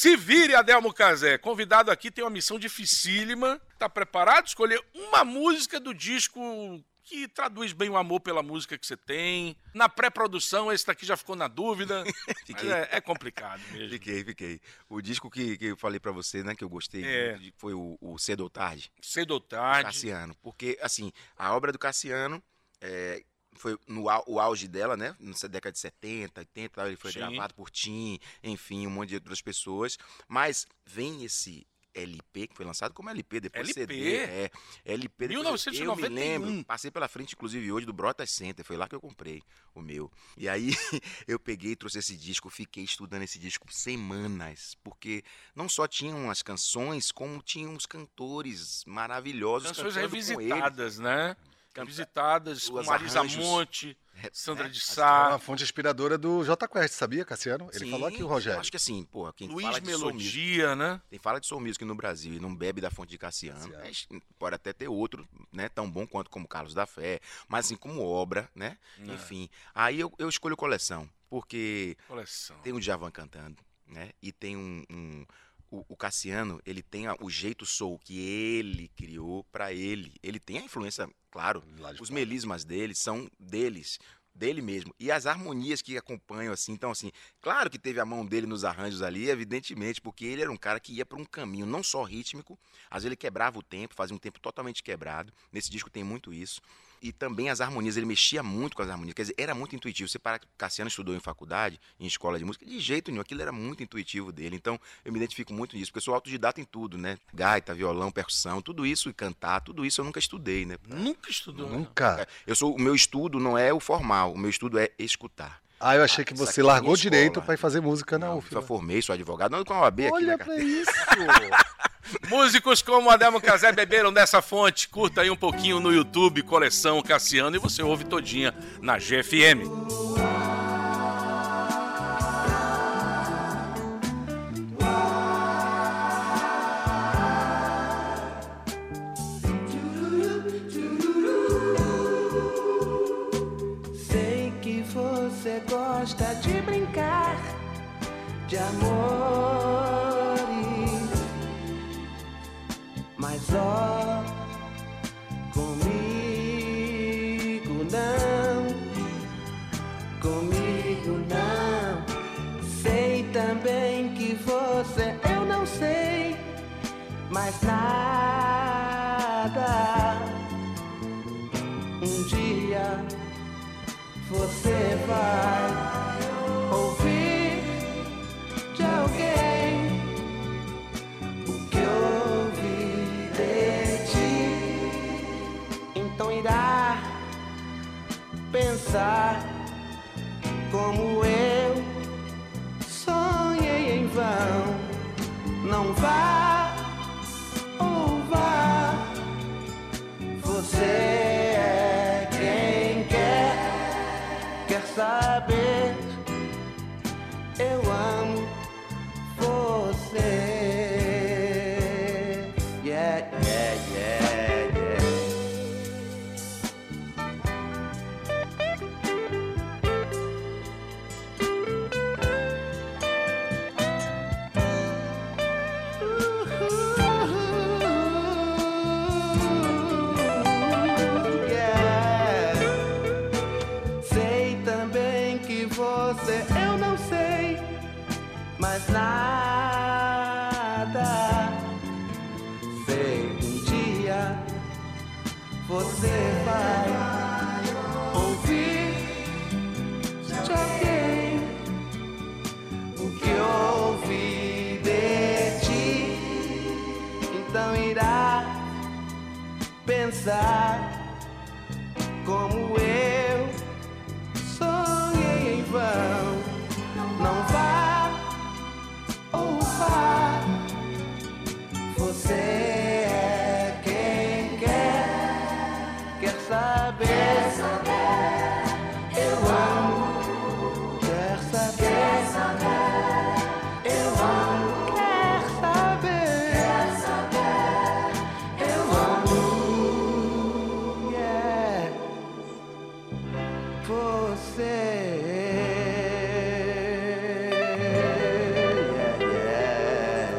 A: Se vire, Adelmo Cazé. Convidado aqui tem uma missão dificílima. Tá preparado? Escolher uma música do disco que traduz bem o amor pela música que você tem. Na pré-produção, esse daqui já ficou na dúvida. É, é complicado mesmo.
C: Fiquei, fiquei. O disco que, que eu falei pra você, né, que eu gostei,
A: É.
C: foi o, o Cedo ou Tarde,
A: Cedo ou tarde.
C: Cassiano. Porque, assim, a obra do Cassiano é, foi no o auge dela, né, nessa década de 70, 80, tal, ele foi
A: Sim.
C: gravado por Tim, enfim, um monte de outras pessoas. Mas vem esse LP, que foi lançado como LP, depois
A: LP?
C: CD. É, LP. depois eu- Eu me
A: 1991.
C: lembro, passei pela frente, inclusive, hoje, do Brotas Center, foi lá que eu comprei o meu. E aí, eu peguei e trouxe esse disco, fiquei estudando esse disco semanas, porque não só tinham as canções, como tinham os cantores maravilhosos
A: Canções revisitadas, né? Revisitadas com Marisa
C: arranjos,
A: Monte,
C: Re-
A: Sandra
C: né?
A: de
C: As-
B: É
A: Sá,
B: uma fonte inspiradora do J Quest, sabia, Cassiano? Ele
C: Sim,
B: falou aqui o Rogério.
C: Acho que assim, porra, quem
A: Luiz
C: fala de soul music,
A: Melodia, né?
C: quem fala de soul music no Brasil e não bebe da fonte de Cassiano,
B: Cassiano.
C: é, pode até ter outro, né, tão bom quanto como Carlos da Fé, mas assim, como obra, né,
A: É.
C: enfim. Aí eu, eu escolho coleção, porque
A: Coleção.
C: tem o Djavan cantando, né, e tem um... um- o, o Cassiano, ele tem a- o jeito soul que ele criou pra ele. Ele tem a influência, claro, os melismas dele são deles, dele mesmo. E as harmonias que acompanham, assim, então, assim, claro que teve a mão dele nos arranjos ali, evidentemente, porque ele era um cara que ia para um caminho não só rítmico, às vezes ele quebrava o tempo, fazia um tempo totalmente quebrado. Nesse disco tem muito isso. E também as harmonias, ele mexia muito com as harmonias, quer dizer, era muito intuitivo. Você para que Cassiano estudou em faculdade, em escola de música, de jeito nenhum, aquilo era muito intuitivo dele. Então, eu me identifico muito nisso, porque eu sou autodidata em tudo, né? Gaita, violão, percussão, tudo isso e cantar, tudo isso eu nunca estudei, né?
A: Nunca estudou. né?
B: Nunca.
C: Eu sou, o meu estudo não é o formal, o meu estudo é escutar.
B: Ah, eu achei
C: Ah,
B: que
C: isso
B: você
C: é
B: largou direito pra ir fazer música na
C: Não,
B: UFBA.
C: só formei, sou advogado, não com a OAB aqui,
B: Olha
C: né,
B: pra
C: cara?
B: isso.
A: Músicos como Adelmo Casé beberam dessa fonte. Curta aí um pouquinho no YouTube, Coleção Cassiano, e você ouve todinha na GFM.
D: Sei que você gosta de brincar de amores,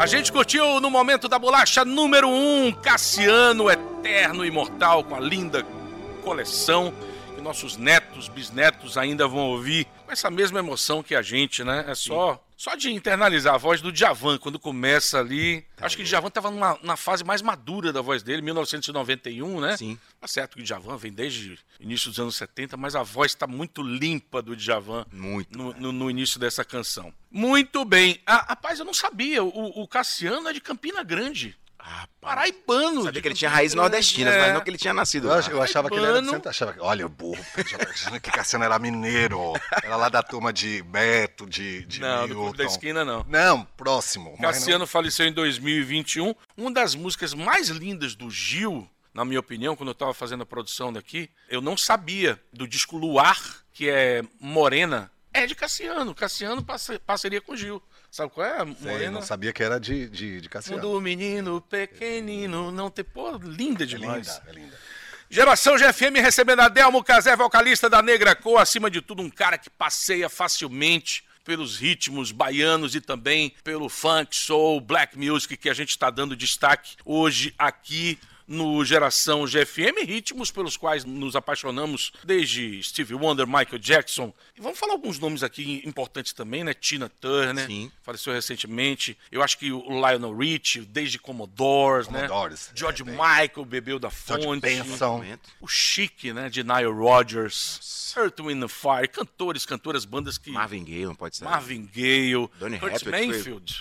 A: gente curtiu no momento da bolacha número 1, um, Cassiano Eterno Imortal, com a linda coleção que nossos netos, bisnetos ainda vão ouvir com essa mesma emoção que a gente, né? É só, só de internalizar a voz do Djavan quando começa ali. Acho que o Djavan estava numa, na fase mais madura da voz dele, 1991, né?
C: Sim.
A: Tá certo que o Djavan vem desde início dos anos 70, mas a voz está muito limpa do Djavan
C: Muito,
A: no, no- no início dessa canção. Muito bem. Ah, rapaz, eu não sabia. O, o Cassiano é de Campina Grande.
C: Rapaz.
A: Paraibano.
C: Sabia
A: de
C: que ele tinha
A: Campina
C: raízes
A: Grande,
C: nordestinas,
A: é.
C: mas não que ele tinha nascido
B: Eu, eu achava que ele era do centro. Achava que, olha, o burro, achando que Cassiano era mineiro. Era lá da turma de Beto, de, de
A: Não, do
B: Milton.
A: Clube da Esquina não.
B: Não, próximo. mas
A: Cassiano faleceu em 2021. Uma das músicas mais lindas do Gil, na minha opinião, quando eu estava fazendo a produção daqui, eu não sabia do disco Luar, que é Morena, é de Cassiano. Cassiano parceria com Gil. Sabe qual é? Morena.
B: não sabia que era de, de, de Cassiano.
A: Do menino pequenino, não ter. Pô, linda
B: É
A: demais.
B: linda, é linda.
A: Geração GFM recebendo Adelmo Casé, vocalista da Negra Cor, acima de tudo um cara que passeia facilmente pelos ritmos baianos e também pelo funk, soul, black music que a gente está dando destaque hoje aqui no Geração GFM, ritmos pelos quais nos apaixonamos desde Stevie Wonder, Michael Jackson. E vamos falar alguns nomes aqui importantes também, né? Tina Turner,
C: Sim.
A: faleceu recentemente. Eu acho que o Lionel Richie, desde Commodores, né?
B: Commodores,
A: George
B: é, bem.
A: Michael bebeu da fonte.
C: Momento.
A: O Chique, né? De Nile Rodgers, Earth, Wind and Fire, cantores, cantoras, bandas que...
C: Marvin Gaye, não pode ser.
A: Marvin Gaye,
C: Donny. Foi,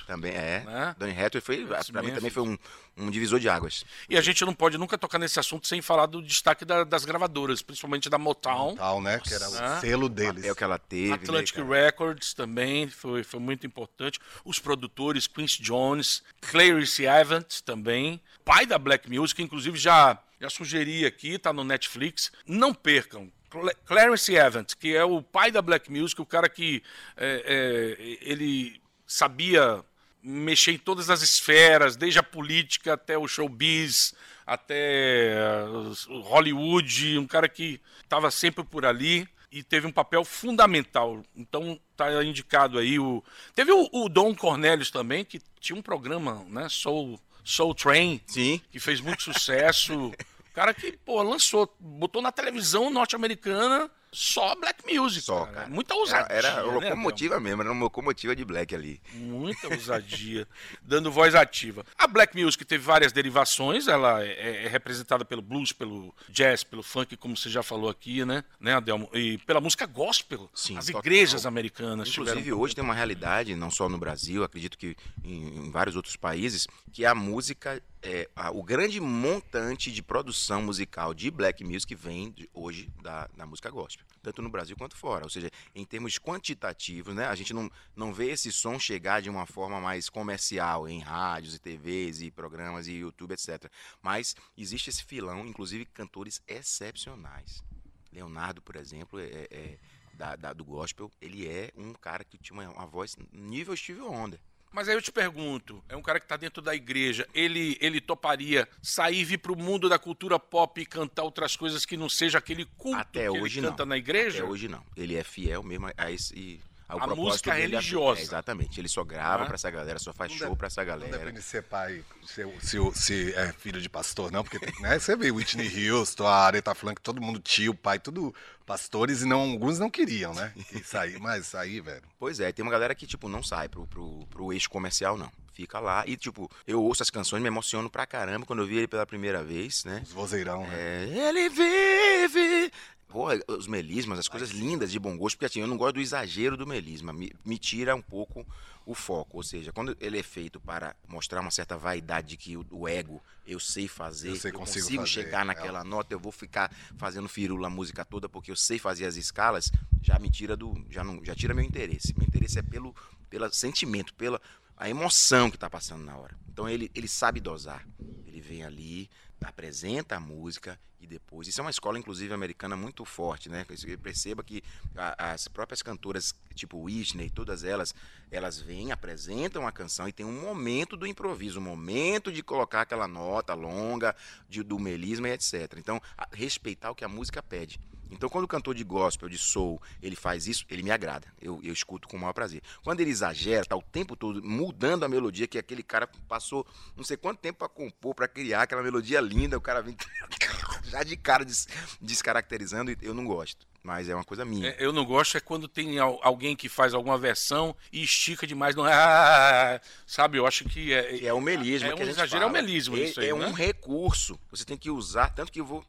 C: também é.
A: Né?
C: Donny Hathaway foi, pra mim também foi um, um divisor de águas.
A: E a gente não pode nunca tocar nesse assunto sem falar do destaque da- das gravadoras, principalmente da Motown.
B: Tal, né? Que era
A: Nossa.
B: o selo
C: O
B: deles.
C: papel que ela teve.
A: Atlantic
C: né?
A: Records também foi, foi muito importante. Os produtores, Quincy Jones, Clarence Evans também. Pai da Black Music, inclusive já, já sugeri aqui, tá no Netflix. Não percam. Cla- Clarence Evans, que é o pai da Black Music, o cara que é, é, ele sabia mexer em todas as esferas, desde a política até o showbiz, até eh, o Hollywood, um cara que estava sempre por ali e teve um papel fundamental. Então tá indicado aí o teve o, o Dom Cornelius também que tinha um programa, né, Soul Soul Train,
C: Sim.
A: que fez muito sucesso. cara que, pô, lançou, botou na televisão norte-americana só black music,
C: Só,
A: cara.
C: cara.
A: Muita ousadia,
C: Era, era
A: né,
C: locomotiva mesmo, era uma locomotiva de black ali.
A: Muita ousadia, dando voz ativa. A Black Music teve várias derivações, ela é, é representada pelo blues, pelo jazz, pelo funk, como você já falou aqui, né, né Adelmo? E pela música gospel.
C: Sim,
A: As igrejas americanas
C: Inclusive,
A: tiveram...
C: hoje tem uma realidade, não só no Brasil, acredito que em, em vários outros países, que a música, é, a- o grande montante de produção musical de black music vem de- hoje da, da música gospel, tanto no Brasil quanto fora. Ou seja, em termos quantitativos, né, a gente não, não vê esse som chegar de uma forma mais comercial em rádios e TVs e programas e YouTube, etc. Mas existe esse filão, inclusive cantores excepcionais. Leonardo, por exemplo, é, é- da, da- do gospel, ele é um cara que tinha uma, uma voz nível Steve Wonder.
A: Mas aí eu te pergunto, é um cara que está dentro da igreja, ele, ele toparia sair, vir para o mundo da cultura pop e cantar outras coisas que não seja aquele culto
C: Até
A: que
C: hoje
A: ele canta
C: não.
A: na igreja?
C: Até hoje não. Ele é fiel mesmo a esse.
A: A música
C: dele,
A: religiosa.
C: É, exatamente. Ele só grava
A: Né?
C: pra essa galera, só faz
B: Não
C: show pra essa
B: Não
C: galera.
B: depende de ser pai, se, se, se é filho de pastor, não, porque né, você vê Whitney Houston, a Aretha Franklin, todo mundo tio, pai, tudo pastores e não, alguns não queriam, né? E sair, mas sair, velho.
C: Pois é, tem uma galera que, tipo, não sai pro, pro, pro eixo comercial, não. fica lá. E, tipo, eu ouço as canções, me emociono pra caramba quando eu vi ele pela primeira vez, né?
B: Os vozeirão, né?
C: É, ele vive. Porra, os melismas, as coisas lindas de bom gosto, porque assim, eu não gosto do exagero do melisma, me, me tira um pouco o foco. Ou seja, quando ele é feito para mostrar uma certa vaidade de que o, o ego, eu sei fazer,
B: Eu sei, consigo
C: consigo
B: fazer,
C: chegar
B: é.
C: naquela nota, eu vou ficar fazendo firula a música toda porque eu sei fazer as escalas, já me tira do. Já, não, já tira meu interesse. Meu interesse é pelo, pelo sentimento, pela a emoção que está passando na hora. Então ele, ele sabe dosar. Ele vem ali, apresenta a música e depois. Isso é uma escola, inclusive, americana muito forte, né? Perceba que a- as próprias cantoras, tipo Whitney, todas elas, elas vêm, apresentam a canção e tem um momento do improviso, um momento de colocar aquela nota longa, de, do melisma e etc. Então, a- respeitar o que a música pede. Então, quando o cantor de gospel, de soul, ele faz isso, ele me agrada. Eu, eu escuto com o maior prazer. Quando ele exagera, tá o tempo todo mudando a melodia, que aquele cara passou não sei quanto tempo para compor, para criar aquela melodia linda, o cara vem já de cara des- descaracterizando, eu não gosto. Mas é uma coisa minha.
A: É, eu não gosto é quando tem al- alguém que faz alguma versão e estica demais. Não, ah, sabe, eu acho que é.
C: É o melismo.
A: É
C: que
A: um exagero, é o
C: fala.
A: melismo
C: É,
A: isso aí,
C: é
A: né?
C: um recurso. Você tem que usar. Tanto que eu vou.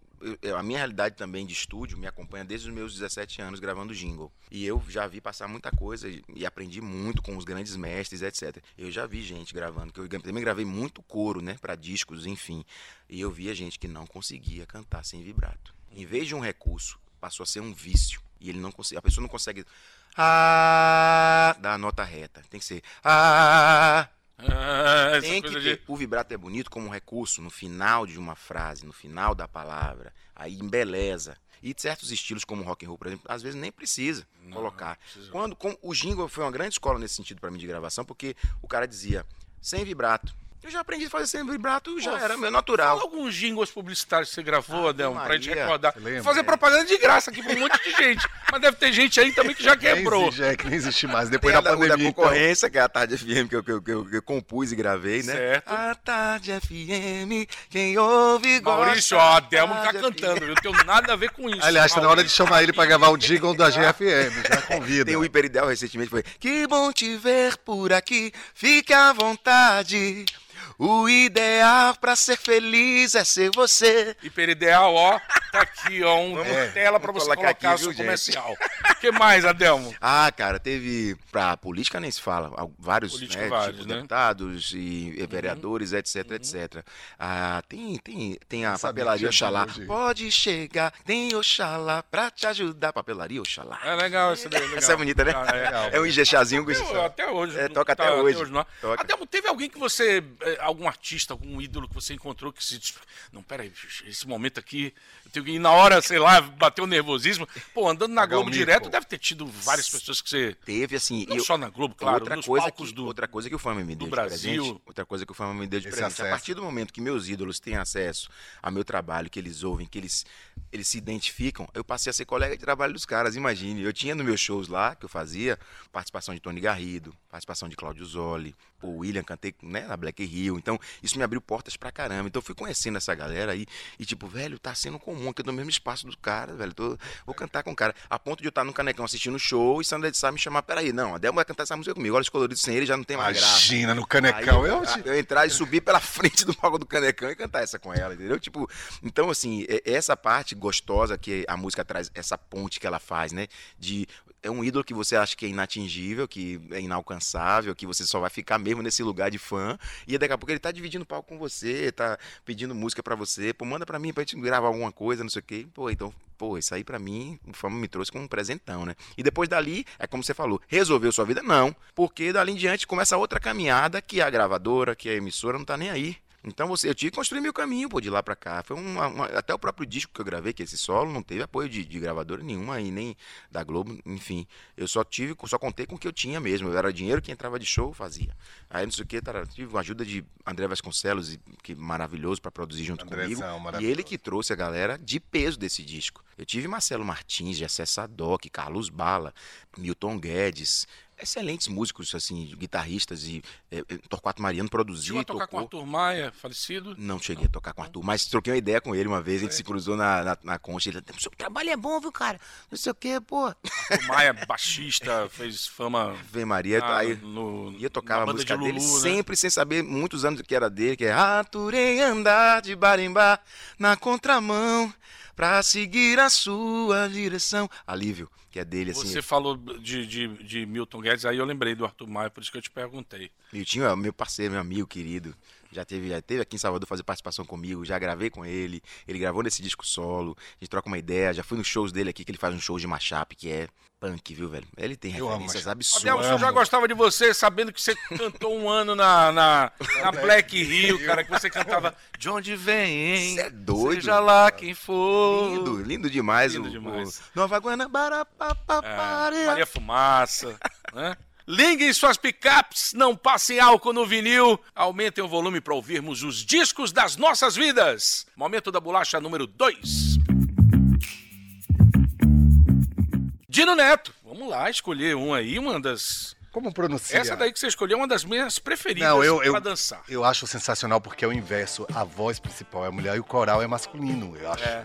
C: A minha realidade também de estúdio me acompanha desde os meus 17 anos gravando jingle. E eu já vi passar muita coisa e, e aprendi muito com os grandes mestres, etc. Eu já vi gente gravando, que eu também gravei muito coro, né, para discos, enfim. E eu via gente que não conseguia cantar sem vibrato. Em vez de um recurso, passou a ser um vício. E ele não consegue, a pessoa não consegue ah, dar a nota reta. Tem que ser ah,
A: Ah,
C: tem que ter.
A: de.
C: O vibrato é bonito como um recurso no final de uma frase, no final da palavra. Aí embeleza. E certos estilos, como rock and roll, por exemplo, às vezes nem precisa colocar.
A: precisa.
C: Quando com, o jingle foi uma grande escola nesse sentido para mim de gravação, porque o cara dizia sem vibrato. Eu já aprendi a fazer sem vibrato, já
A: Pô,
C: era meu natural.
A: Fala alguns jingles publicitários que você gravou,
C: Ave
A: Adelmo, pra gente recordar.
B: Lembra?
A: Fazer propaganda de graça aqui pra um monte de gente. Mas deve ter gente aí também que já quebrou.
B: Nem existe, é, que nem existe mais. Depois da
C: da, o da
B: pandemia, então.
C: concorrência, que é a Tarde FM, que eu, que eu- que eu- que eu compus e gravei, né?
A: Certo.
C: A Tarde FM, quem ouve gosta.
A: Maurício, ó, a Adelmo tá cantando, eu não tenho nada a ver com isso.
B: Aliás, tá na hora de chamar ele pra gravar o jingle da GFM. Já convida.
C: Tem o Hiperideal recentemente, foi Que bom te ver por aqui, fique à vontade O ideal pra ser feliz é ser você
A: Hiperideal, ó, tá aqui, ó, um
C: Vamos-
A: tela pra você
C: colocar
A: colocar
C: aqui,
A: o seu
C: viu,
A: comercial. O que mais, Adelmo?
C: Ah, cara, teve. Pra política nem se fala. al- Vários,
A: Política,
C: né,
A: vários,
C: tipo,
A: né?
C: deputados e e vereadores, etc, etc. Ah, tem, tem, tem a papelaria Oxalá.
B: hoje.
C: Pode chegar, tem Oxalá pra te ajudar. Papelaria Oxalá.
A: É legal essa daí, legal.
C: Essa é bonita, né?
A: Ah, é.
B: Legal.
C: É um Ijexazinho com
A: Até, até hoje.
C: É, toca
A: tá
C: até hoje.
A: não.
C: Toca.
A: Adelmo, teve alguém que você, eh, algum artista, algum ídolo que você encontrou que se... Não, peraí, esse momento aqui, eu tenho que ir na hora, sei lá, bateu o nervosismo. Pô, andando na
B: o
A: Globo direto, deve ter tido várias pessoas que você...
C: Teve, assim.
A: Não
C: eu-
A: só na Globo, claro,
C: outra
A: nos
C: coisa
A: palcos
C: que,
A: do...
C: Outra coisa que o Fama me deu de
A: Brasil.
C: presente. Outra coisa que o Fama me deu de
B: Esse
C: presente. A
B: acesso.
C: partir do momento que meus ídolos têm acesso ao meu trabalho, que eles ouvem, que eles, eles se identificam, eu passei a ser colega de trabalho dos caras. Imagine, eu tinha nos meus shows lá, que eu fazia, participação de Tony Garrido, participação de Cláudio Zoli, o William, cantei né, na Black Hill. Então, isso me abriu portas pra caramba. Então, eu fui conhecendo essa galera aí. E, tipo, velho, tá sendo comum aqui no mesmo espaço do cara, velho. Tô- vou cantar com o cara. A ponto de eu estar no Canecão assistindo o show e Sandra de Sá me chamar. Peraí, não, a Delma vai cantar essa música comigo. Olha os coloridos sem ele, já não tem mais graça.
B: Imagina, no canecão.
C: Aí
B: eu,
C: eu, eu entrar e subir pela frente do palco do Canecão e cantar essa com ela, entendeu? Tipo, então, assim, é- essa parte gostosa que a música traz, essa ponte que ela faz, né? De. É um ídolo que você acha que é inatingível, que é inalcançável, que você só vai ficar mesmo nesse lugar de fã. E daqui a pouco ele tá dividindo palco com você, tá pedindo música pra você. Pô, manda pra mim pra gente gravar alguma coisa, não sei o quê. Pô, então, pô, isso aí pra mim, o Fama me trouxe como um presentão, né? E depois dali, é como você falou, resolveu sua vida? Não. Porque dali em diante começa outra caminhada que a gravadora, que a emissora não tá nem aí. Então você, eu tive que construir meu caminho, pô, de lá pra cá. Foi uma, uma- até o próprio disco que eu gravei, que é esse solo, não teve apoio de, de gravadora nenhuma e nem da Globo, enfim. Eu só tive, só contei com o que eu tinha mesmo. Eu era dinheiro que entrava de show, fazia. Aí não sei o que, tá, tive a ajuda de André Vasconcelos, que maravilhoso pra produzir junto
B: Andrezão,
C: comigo. E ele que trouxe a galera de peso desse disco. Eu tive Marcelo Martins, Jessé Sadoc, Carlos Bala, Milton Guedes, excelentes músicos, assim, guitarristas e é, Torquato Mariano produziu
A: Chegou a tocar com
C: tocou.
A: Arthur Maia, falecido.
C: Não cheguei a tocar com o Arthur, mas troquei uma ideia com ele uma vez, a gente se cruzou na, na, na concha. Ele, seu trabalho é bom, viu, cara? Não sei o quê, pô.
A: Arthur Maia, baixista, fez fama
C: Vem Maria,
A: ah,
C: aí
A: no,
C: ia tocar
A: na
C: a música
A: de
C: dele
A: Lulu, né?
C: sempre sem saber muitos anos que era dele, que é Aturei andar de barimbá na contramão pra seguir a sua direção. Alívio, que é dele, assim.
A: Você falou de, de, de Milton Guedes, aí eu lembrei do Arthur Maia, por isso que eu te perguntei.
C: Miltinho é meu parceiro, meu amigo querido. Já teve, já teve aqui em Salvador fazer participação comigo, já gravei com ele. Ele gravou nesse disco solo. A gente troca uma ideia. Já fui nos shows dele aqui, que ele faz um show de mashup, que é punk, viu, velho? Ele tem
B: Eu
C: referências absurdas.
A: Adelson, eu já gostava de você, sabendo que você cantou um ano na, na, na Black Rio, cara, que você cantava De onde vem,
C: Cê é doido.
A: Seja lá quem for.
C: Lindo, lindo demais.
A: Lindo
C: o,
A: demais.
C: o Nova Guanabara, pá, pá,
A: É,
C: pare.
A: Maria Fumaça, né? Liguem suas picapes, não passem álcool no vinil, aumentem o volume para ouvirmos os discos das nossas vidas. Momento da bolacha número 2. Dino Neto, vamos lá escolher um aí, uma das.
B: Como pronuncia?
A: Essa daí que você escolheu é uma das minhas preferidas
B: Não, eu, eu,
A: para dançar.
B: eu acho sensacional porque é o inverso. A voz principal é a mulher e o coral é masculino. Eu acho.
A: É.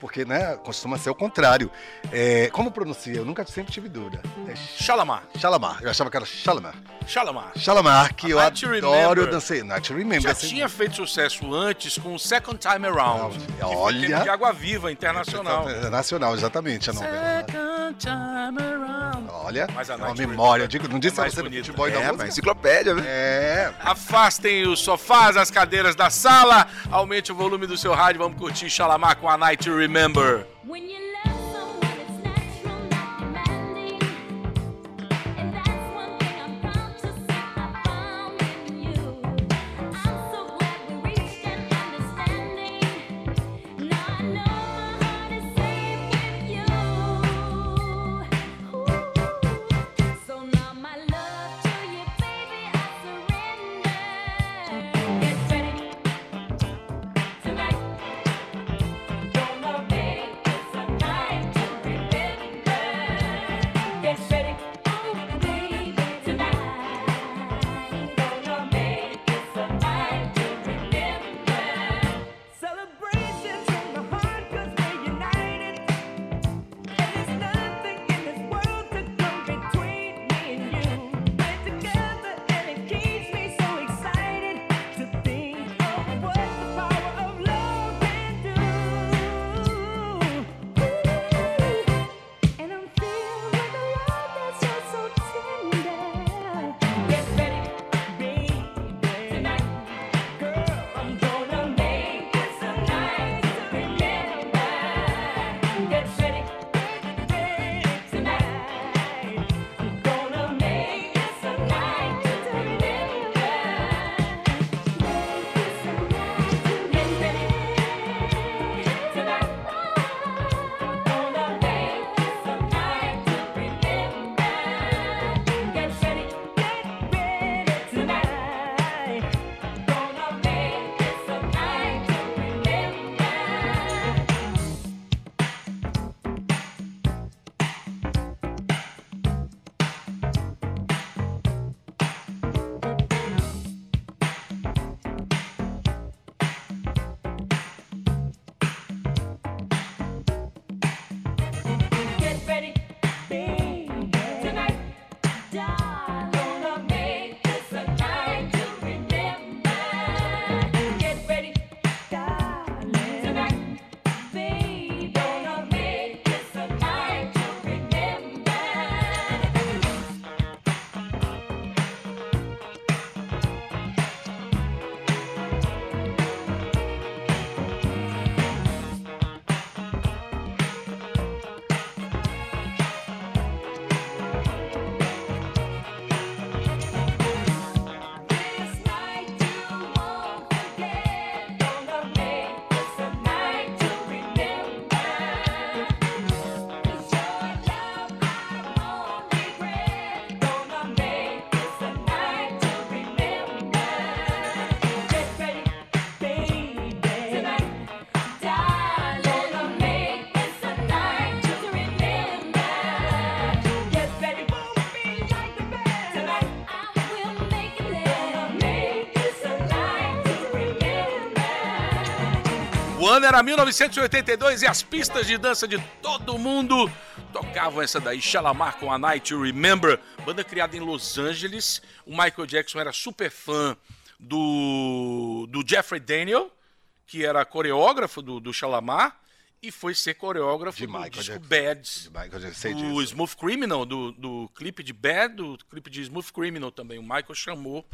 B: Porque, né, costuma ser o contrário. É, como pronuncia? Eu nunca sempre tive dúvida. É
A: Shalamar,
B: Shalamar. Eu achava que era Shalamar.
A: Shalamar.
B: Shalamar, que eu
A: Night
B: adoro, eu dancei. Night Remember.
A: Já
B: assim,
A: tinha feito sucesso antes com o Second Time Around.
B: Olha.
A: de Água Viva Internacional.
B: É Nacional, exatamente, a novela.
A: Second Time Around.
B: Olha,
A: Mas a
B: é uma memória. Eu digo, não disse
A: é mais
B: futebol e da
C: É, mas
B: música?
C: enciclopédia, né?
B: É.
A: Afastem os sofás, as cadeiras da sala, aumente o volume do seu rádio, vamos curtir Shalamar com a Night to Remember.
E: When you
A: ano era 1982 e as pistas de dança de todo mundo tocavam essa daí, Shalamar com a Night to Remember, banda criada em Los Angeles. O Michael Jackson era super fã do, do Jeffrey Daniel, que era coreógrafo do, do Shalamar, e foi ser coreógrafo
B: De
A: do
B: Michael
A: disco
B: Jackson.
A: Bad.
B: De Michael Jackson,
A: do
B: disso.
A: Smooth Criminal, do, do clipe de Bad, do clipe de Smooth Criminal também. O Michael chamou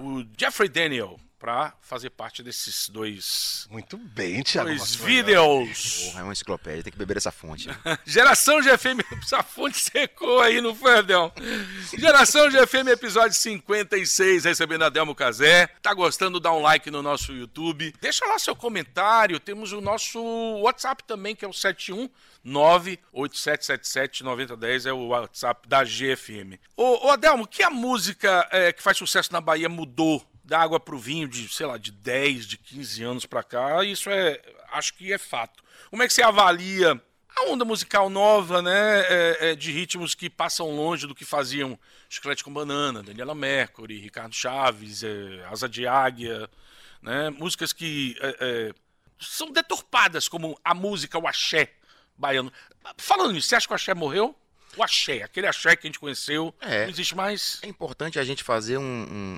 A: o Jeffrey Daniel pra fazer parte desses dois,
B: Muito bem, Thiago.
A: dois vídeos.
C: Porra, é uma enciclopédia, tem que beber essa fonte.
A: Geração GFM, essa fonte secou aí, não foi, Adel? Geração GFM, episódio 56, recebendo Adelmo Cazé. Tá gostando? Dá um like no nosso YouTube. Deixa lá seu comentário. Temos o nosso WhatsApp também, que é o 71 987779010, é o WhatsApp da GFM. Ô, ô Adelmo, que a música é, que faz sucesso na Bahia mudou da água pro vinho de, sei lá, de 10, de 15 anos pra cá? Isso é, acho que é fato. Como é que você avalia a onda musical nova, né, é, é, de ritmos que passam longe do que faziam Chiclete com Banana, Daniela Mercury, Ricardo Chaves, é, Asa de Águia, né, músicas que é, é, são deturpadas como a música, o axé baiano. Falando nisso, você acha que o axé morreu? O axé, aquele axé que a gente conheceu,
C: É.
A: não existe mais?
C: É importante a gente fazer um,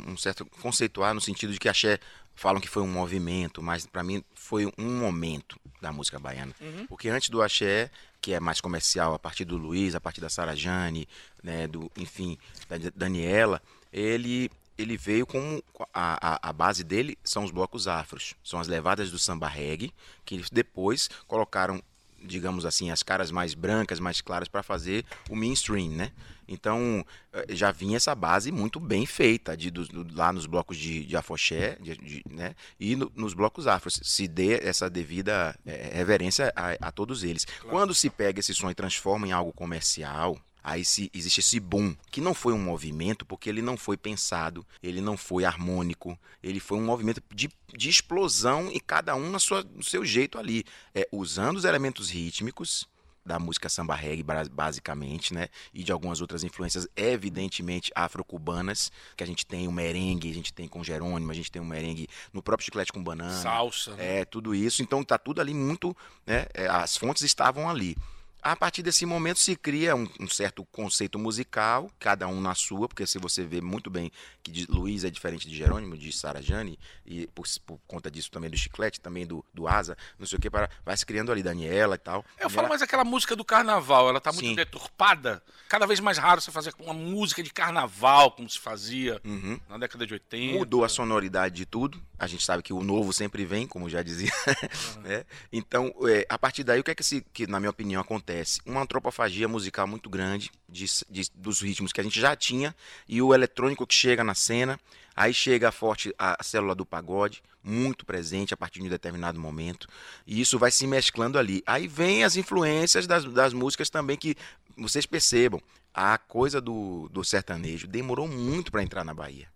C: um- um certo conceituar no sentido de que axé falam que foi um movimento, mas pra mim foi um momento da música baiana. Porque antes do axé, que é mais comercial, a partir do Luiz, a partir da Sara Jane, né, do, enfim, da Daniela, ele ele veio com a, a, a base dele são os blocos afros, são as levadas do samba reggae, que eles depois colocaram digamos assim, as caras mais brancas, mais claras para fazer o mainstream, né? Então, eh, já vinha essa base muito bem feita de, dos- do- lá nos blocos de, de afoxé, de- de- né? E no- nos blocos afros. Se dê essa devida eh, reverência a, a todos eles. Quando se pega esse som e transforma em algo comercial, Aí se, existe esse boom, que não foi um movimento, porque ele não foi pensado, ele não foi harmônico, ele foi um movimento de, de explosão e cada um na sua, no seu jeito ali, é, usando os elementos rítmicos da música samba reggae, basicamente, né? E de algumas outras influências, evidentemente, afro-cubanas, que a gente tem o merengue, a gente tem com Jerônimo, a gente tem o merengue no próprio Chiclete com Banana.
A: Salsa, né?
C: É, tudo isso. Então tá tudo ali muito. Né, é, as fontes estavam ali. A partir desse momento se cria um, um certo conceito musical, cada um na sua, porque se você vê muito bem que Luiz é diferente de Jerônimo, de Sara Jane, e por, por conta disso também do Chiclete, também do, do Asa, não sei o que, para, vai se criando ali Daniela e tal.
A: Eu falo
C: Daniela-
A: mais aquela música do carnaval, ela tá muito
C: Sim.
A: deturpada. Cada vez mais raro você fazer uma música de carnaval, como se fazia
C: Uhum.
A: na década de 80.
C: Mudou a sonoridade de tudo. A gente sabe que o novo sempre vem, como já dizia. né? Então, é, a partir daí, o que é que, se, que, na minha opinião, acontece? Uma antropofagia musical muito grande de, de- dos ritmos que a gente já tinha e o eletrônico que chega na cena. Aí chega forte a, a célula do pagode, muito presente a partir de um determinado momento. E isso vai se mesclando ali. Aí vem as influências das, das músicas também que vocês percebam. A coisa do, do sertanejo demorou muito para entrar na Bahia.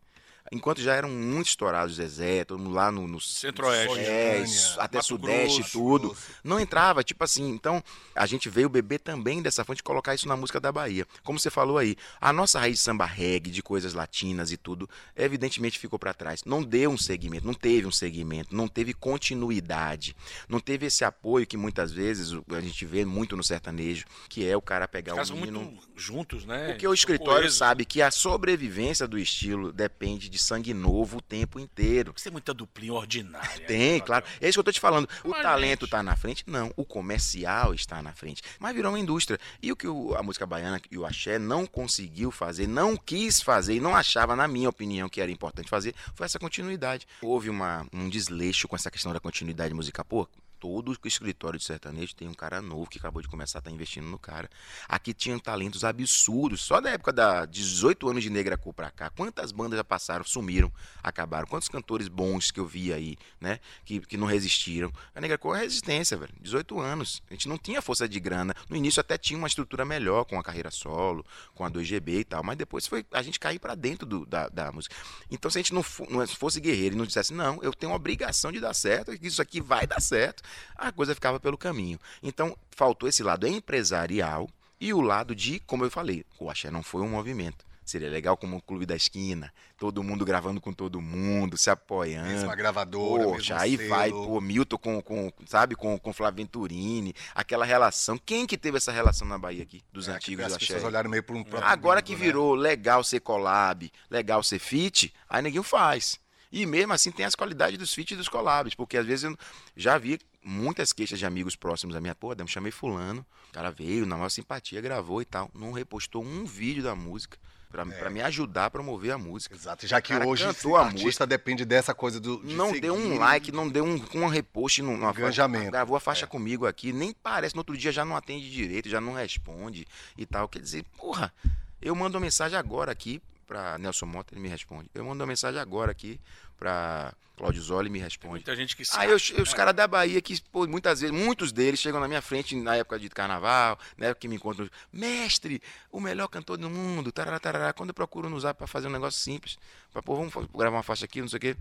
C: Enquanto já eram muito estourados Zezé, todo mundo lá no, no
A: Centro-Oeste.
C: é, até
A: Mato
C: Sudeste,
A: Grosso,
C: tudo. Não entrava, tipo assim. Então, a gente veio beber também dessa fonte e colocar isso na música da Bahia. Como você falou aí, a nossa raiz de samba reggae, de coisas latinas e tudo, evidentemente ficou para trás. Não deu um segmento, não teve um segmento, não teve continuidade, não teve esse apoio que muitas vezes o- a gente vê muito no sertanejo, que é o cara pegar o
A: Casam
C: menino...
A: muito juntos, né?
C: Porque o escritório
A: coesos.
C: sabe que a sobrevivência do estilo depende de sangue novo o tempo inteiro.
A: Você tem muita duplinha ordinária.
C: Tem,
A: né,
C: claro. É isso que eu tô te falando. O
A: Mas,
C: talento
A: gente-
C: tá na frente? Não. O comercial está na frente. Mas virou uma indústria. E o que a música baiana e o axé não conseguiu fazer, não quis fazer e não achava, na minha opinião, que era importante fazer, foi essa continuidade. Houve uma, um desleixo com essa questão da continuidade musical. Pô, todo escritório de sertanejo tem um cara novo que acabou de começar a estar investindo no cara. Aqui tinham talentos absurdos. Só da época da 18 anos de Negra Cu pra cá, quantas bandas já passaram, sumiram, acabaram? Quantos cantores bons que eu vi aí, né? Que, que não resistiram. A Negra Cu é resistência, velho. 18 anos. A gente não tinha força de grana. No início até tinha uma estrutura melhor com a carreira solo, com a 2GB e tal, mas depois foi a gente cair pra dentro do- da, da música. Então, se a gente não, não fosse guerreiro e não dissesse, não, eu tenho obrigação de dar certo, isso aqui vai dar certo, a coisa ficava pelo caminho. Então, faltou esse lado empresarial e o lado de, como eu falei, o axé não foi um movimento. Seria legal como o Clube da Esquina, todo mundo gravando com todo mundo, se apoiando.
B: Mesma gravadora,
C: Poxa, aí
B: selo.
C: vai, pô, Milton com, com sabe, com, com Flávio Venturini, aquela relação. Quem que teve essa relação na Bahia aqui, dos
B: É, que
C: antigos
B: as pessoas olharam meio para um próprio
C: Agora que
B: bingo, né?
C: virou legal ser collab, legal ser feat, aí ninguém faz. E mesmo assim tem as qualidades dos feats e dos collabs, porque às vezes eu já vi muitas queixas de amigos próximos a minha, pô, Adão, chamei fulano, o cara veio, na maior simpatia, gravou e tal, não repostou um vídeo da música pra, pra me ajudar a promover a música.
B: Exato, já que
C: cara
B: hoje
C: cantou a
B: artista depende dessa coisa do. de
C: Não deu um
B: seguir.
C: like, não deu um, um repost no,
B: Engajamento,
C: faixa. Gravou a faixa
B: é.
C: comigo aqui, nem parece, no outro dia já não atende direito, já não responde e tal. Quer dizer, porra, eu mando uma mensagem agora aqui pra Nelson Mota, ele me responde. Eu mando uma mensagem agora aqui pra Claudio Zoli, me responde.
A: Muita gente que
C: Aí
A: sabe.
C: os, os caras da Bahia, que pô, muitas vezes, muitos deles chegam na minha frente na época de carnaval, na época que me encontram, mestre, o melhor cantor do mundo, tarará, tarará. Quando eu procuro no zap pra fazer um negócio simples, pra, pô, vamos gravar uma faixa aqui, não sei o quê.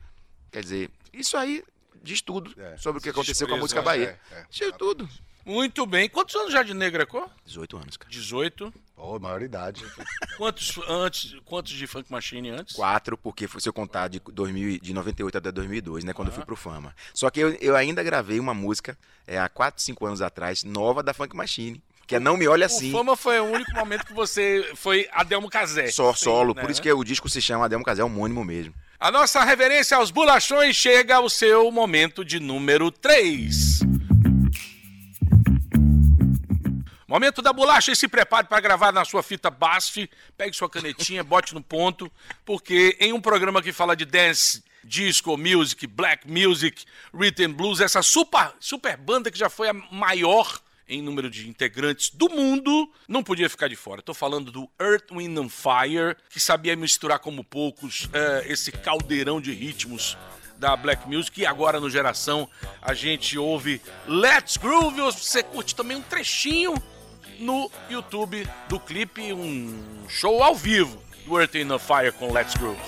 C: Quer dizer, isso aí diz tudo
B: É,
C: sobre o que aconteceu com a música
A: né?
C: Bahia.
B: É, é.
C: Diz tudo.
A: Muito bem. Quantos anos já de Negra Cor?
C: 18 anos, cara.
A: 18.
B: Pô, maioridade.
A: Quantos antes? Quantos de Funk Machine antes?
C: Quatro, porque foi se eu contar de, 2000, e- de 98 até 2002, né? Quando eu fui pro Fama. Só que eu, eu ainda gravei uma música é, há 4, 5 anos atrás, nova da Funk Machine. Que é Não Me Olha Assim.
A: O Fama foi o único momento que você foi Adelmo Casé.
C: Só
A: Sim,
C: solo,
A: né?
C: por isso que o disco se chama Adelmo Casé, é homônimo mesmo.
A: A nossa reverência aos bolachões chega ao seu momento de número 3. Momento da bolacha e se prepare para gravar na sua fita BASF. Pegue sua canetinha, bote no ponto, porque em um programa que fala de dance, disco, music, black music, rhythm blues, essa super, super banda que já foi a maior em número de integrantes do mundo, não podia ficar de fora. Estou falando do Earth, Wind and Fire, que sabia misturar como poucos eh, esse caldeirão de ritmos da Black Music e agora no Geração a gente ouve Let's Groove. Você curte também um trechinho no YouTube do clipe, um show ao vivo do Earth, Wind and Fire com Let's Groove.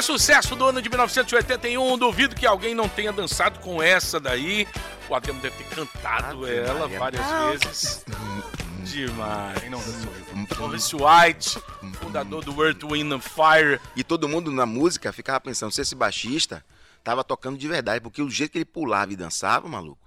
A: Super sucesso do ano de 1981. Duvido que alguém não tenha dançado com essa daí. O Ademo deve ter cantado
C: Ave
A: ela
C: Maria.
A: várias vezes. Demais.
B: Quem não dançou
A: White, fundador do Earth, Wind and Fire.
C: E todo mundo na música ficava pensando se esse baixista tava tocando de verdade, porque o jeito que ele pulava e dançava, maluco.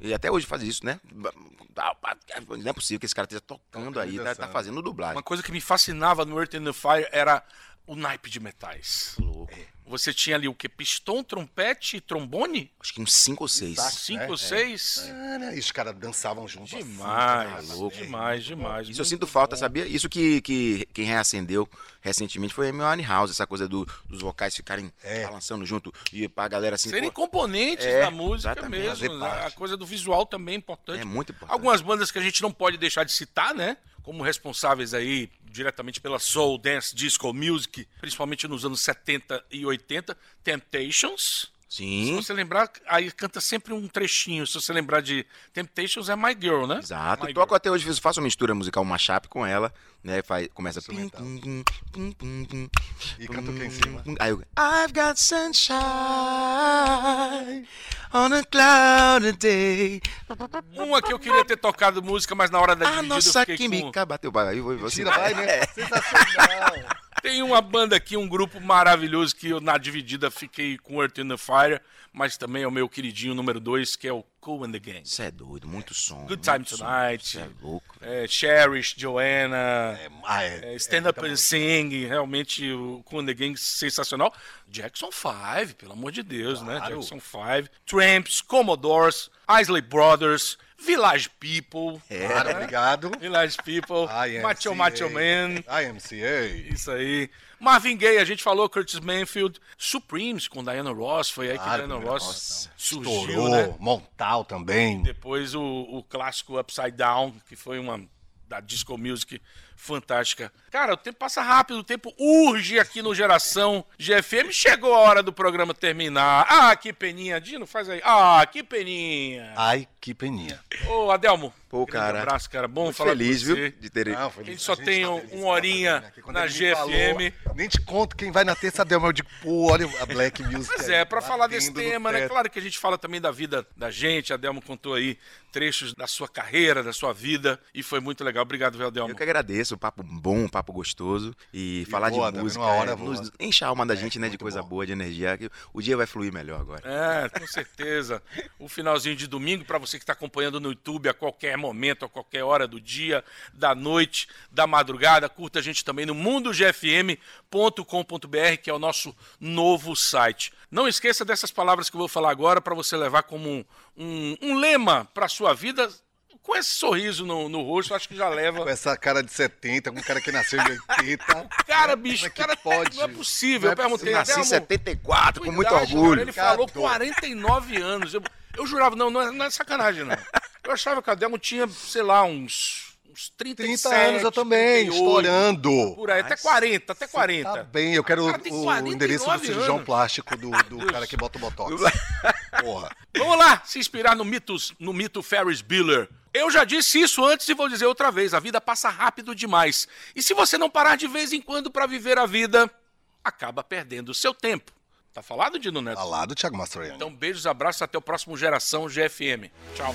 C: E até hoje faz isso, né? Não é possível que esse cara esteja tocando aí, tá, tá fazendo dublagem.
A: Uma coisa que me fascinava no Earth and Fire era o naipe de metais.
C: Louco.
A: Você tinha ali o que? Pistão, trompete e trombone?
C: Acho que uns 5 ou 6.
B: Sax.
A: Cinco
B: É,
A: ou
B: é.
A: seis?
B: Ah, E os caras dançavam juntos. assim,
A: Demais,
B: tá
C: louco.
A: demais, demais.
C: Isso eu sinto falta,
A: bom.
C: sabia? Isso que, que quem reacendeu recentemente foi a House, essa coisa do- dos vocais ficarem
B: É.
C: balançando junto e pra galera assim.
A: Serem
C: pô,
A: componentes
C: É,
A: da música mesmo. né? A coisa do visual também é importante.
C: é muito importante.
A: Algumas bandas que a gente não pode deixar de citar, né? Como responsáveis aí diretamente pela Soul Dance Disco Music, principalmente nos anos 70 e 80, Temptations. Se
C: Sim,
A: você lembrar, aí canta sempre um trechinho. Se você lembrar de Temptations, é My Girl, né?
C: exato.
A: My
C: Toco
A: Girl.
C: até hoje, faço uma mistura musical, uma chapa com ela, né? Faz, começa. Pim,
B: Instrumental.
C: pum, pum, pum, pum, pum,
B: E canta o que em cima?
C: pum. Aí eu. I've got sunshine on a cloudy day.
A: Uma que eu queria ter tocado música, mas na hora da
C: A
A: dividida eu
C: nossa
A: fiquei com...
C: química bateu. Aí você.
B: Tira, vai, né? Sensacional.
A: Tem uma banda aqui, um grupo maravilhoso que eu na dividida fiquei com Earth in the Fire, mas também é o meu queridinho número 2, que é o Cool and the Gang.
C: Isso é doido, muito som.
A: Good Time. Tonight.
C: Isso é louco.
A: É, Cherish, Joanna,
B: É, ah, é,
A: é, Stand Up
B: é,
A: and Sing, realmente o Cool and the Gang sensacional. Jackson 5, pelo amor de Deus, né?
B: Claro.
A: Jackson 5, Tramps, Commodores, Isley Brothers, Village People,
B: Claro, obrigado.
A: Village People,
B: IMCA.
A: Macho Macho Man,
B: IMCA.
A: Isso aí. Marvin Gaye, a gente falou, Curtis Manfield, Supremes com Diana Ross, foi aí que
B: Claro,
A: Diana
B: nossa,
A: Ross surgiu,
B: Estourou.
A: né?
B: Montal também.
A: Depois o, o clássico Upside Down, que foi uma da disco music fantástica. Cara, o tempo passa rápido, o tempo urge aqui no Geração GFM. Chegou a hora do programa terminar. Ah, que peninha. Dino, faz aí. Ah, que peninha.
B: Ai, que peninha.
A: Ô, Adelmo.
C: Pô,
A: grande
C: cara,
A: abraço, cara. Bom falar
C: feliz,
A: com você.
C: viu? De ter.
B: Não, foi
A: A gente só
B: tá
A: tem um-
B: feliz,
A: uma
B: tá
A: horinha
B: feliz,
A: na
B: me falou,
A: GFM.
B: nem te conto quem vai na terça Delma. Eu digo, pô, olha a Black Music.
A: Pois é, pra falar desse tema, né? Claro que a gente fala também da vida da gente. A Delmo contou aí trechos da sua carreira, da sua vida. E foi muito legal. Obrigado, viu, Delmo.
C: Eu que agradeço, um papo bom, um papo gostoso. E, falar
B: voa,
C: de
B: tá
C: música?
B: Uma hora
C: é, nos enche a alma da gente, né? De coisa
B: bom.
C: boa, de energia. que O dia vai fluir melhor agora.
A: É, com certeza. O finalzinho de domingo, para você que está acompanhando no YouTube a qualquer momento, a qualquer hora do dia, da noite, da madrugada, curta a gente também no mundogfm.com.br, que é o nosso novo site. Não esqueça dessas palavras que eu vou falar agora para você levar como um, um, um lema para sua vida. Com esse sorriso no, no rosto, acho que já leva.
B: Com essa cara de 70, com um cara que nasceu em 80.
A: Cara, bicho,
B: Como é
A: cara,
B: pode?
A: não é possível.
B: Não é
A: eu perguntei
C: Nasci em
A: Adelmo,
C: 74, com muito
A: idade,
C: orgulho.
A: cara, ele falou
B: Cada
A: 49 anos. Eu, eu jurava, não, não é, não é sacanagem, não. Eu achava que a Delmo tinha, sei lá, uns, uns 37,
B: 30 anos eu também,
A: 38,
B: estourando.
A: Por aí, até 40, até 40.
B: Tá bem, eu quero
A: Cara,
B: o,
A: 49
B: endereço do cirurgião
A: anos.
B: plástico do, do cara que bota o botox. Porra.
A: Vamos lá, se inspirar no, mitos, no mito Ferris Bueller. Eu já disse isso antes e vou dizer outra vez: a vida passa rápido demais. E se você não parar de vez em quando para viver a vida, acaba perdendo o seu tempo. Tá falado, Dino Neto?
B: Tá lá do Thiago Mastroianni.
A: Então, beijos, abraços, até o próximo Geração GFM. Tchau.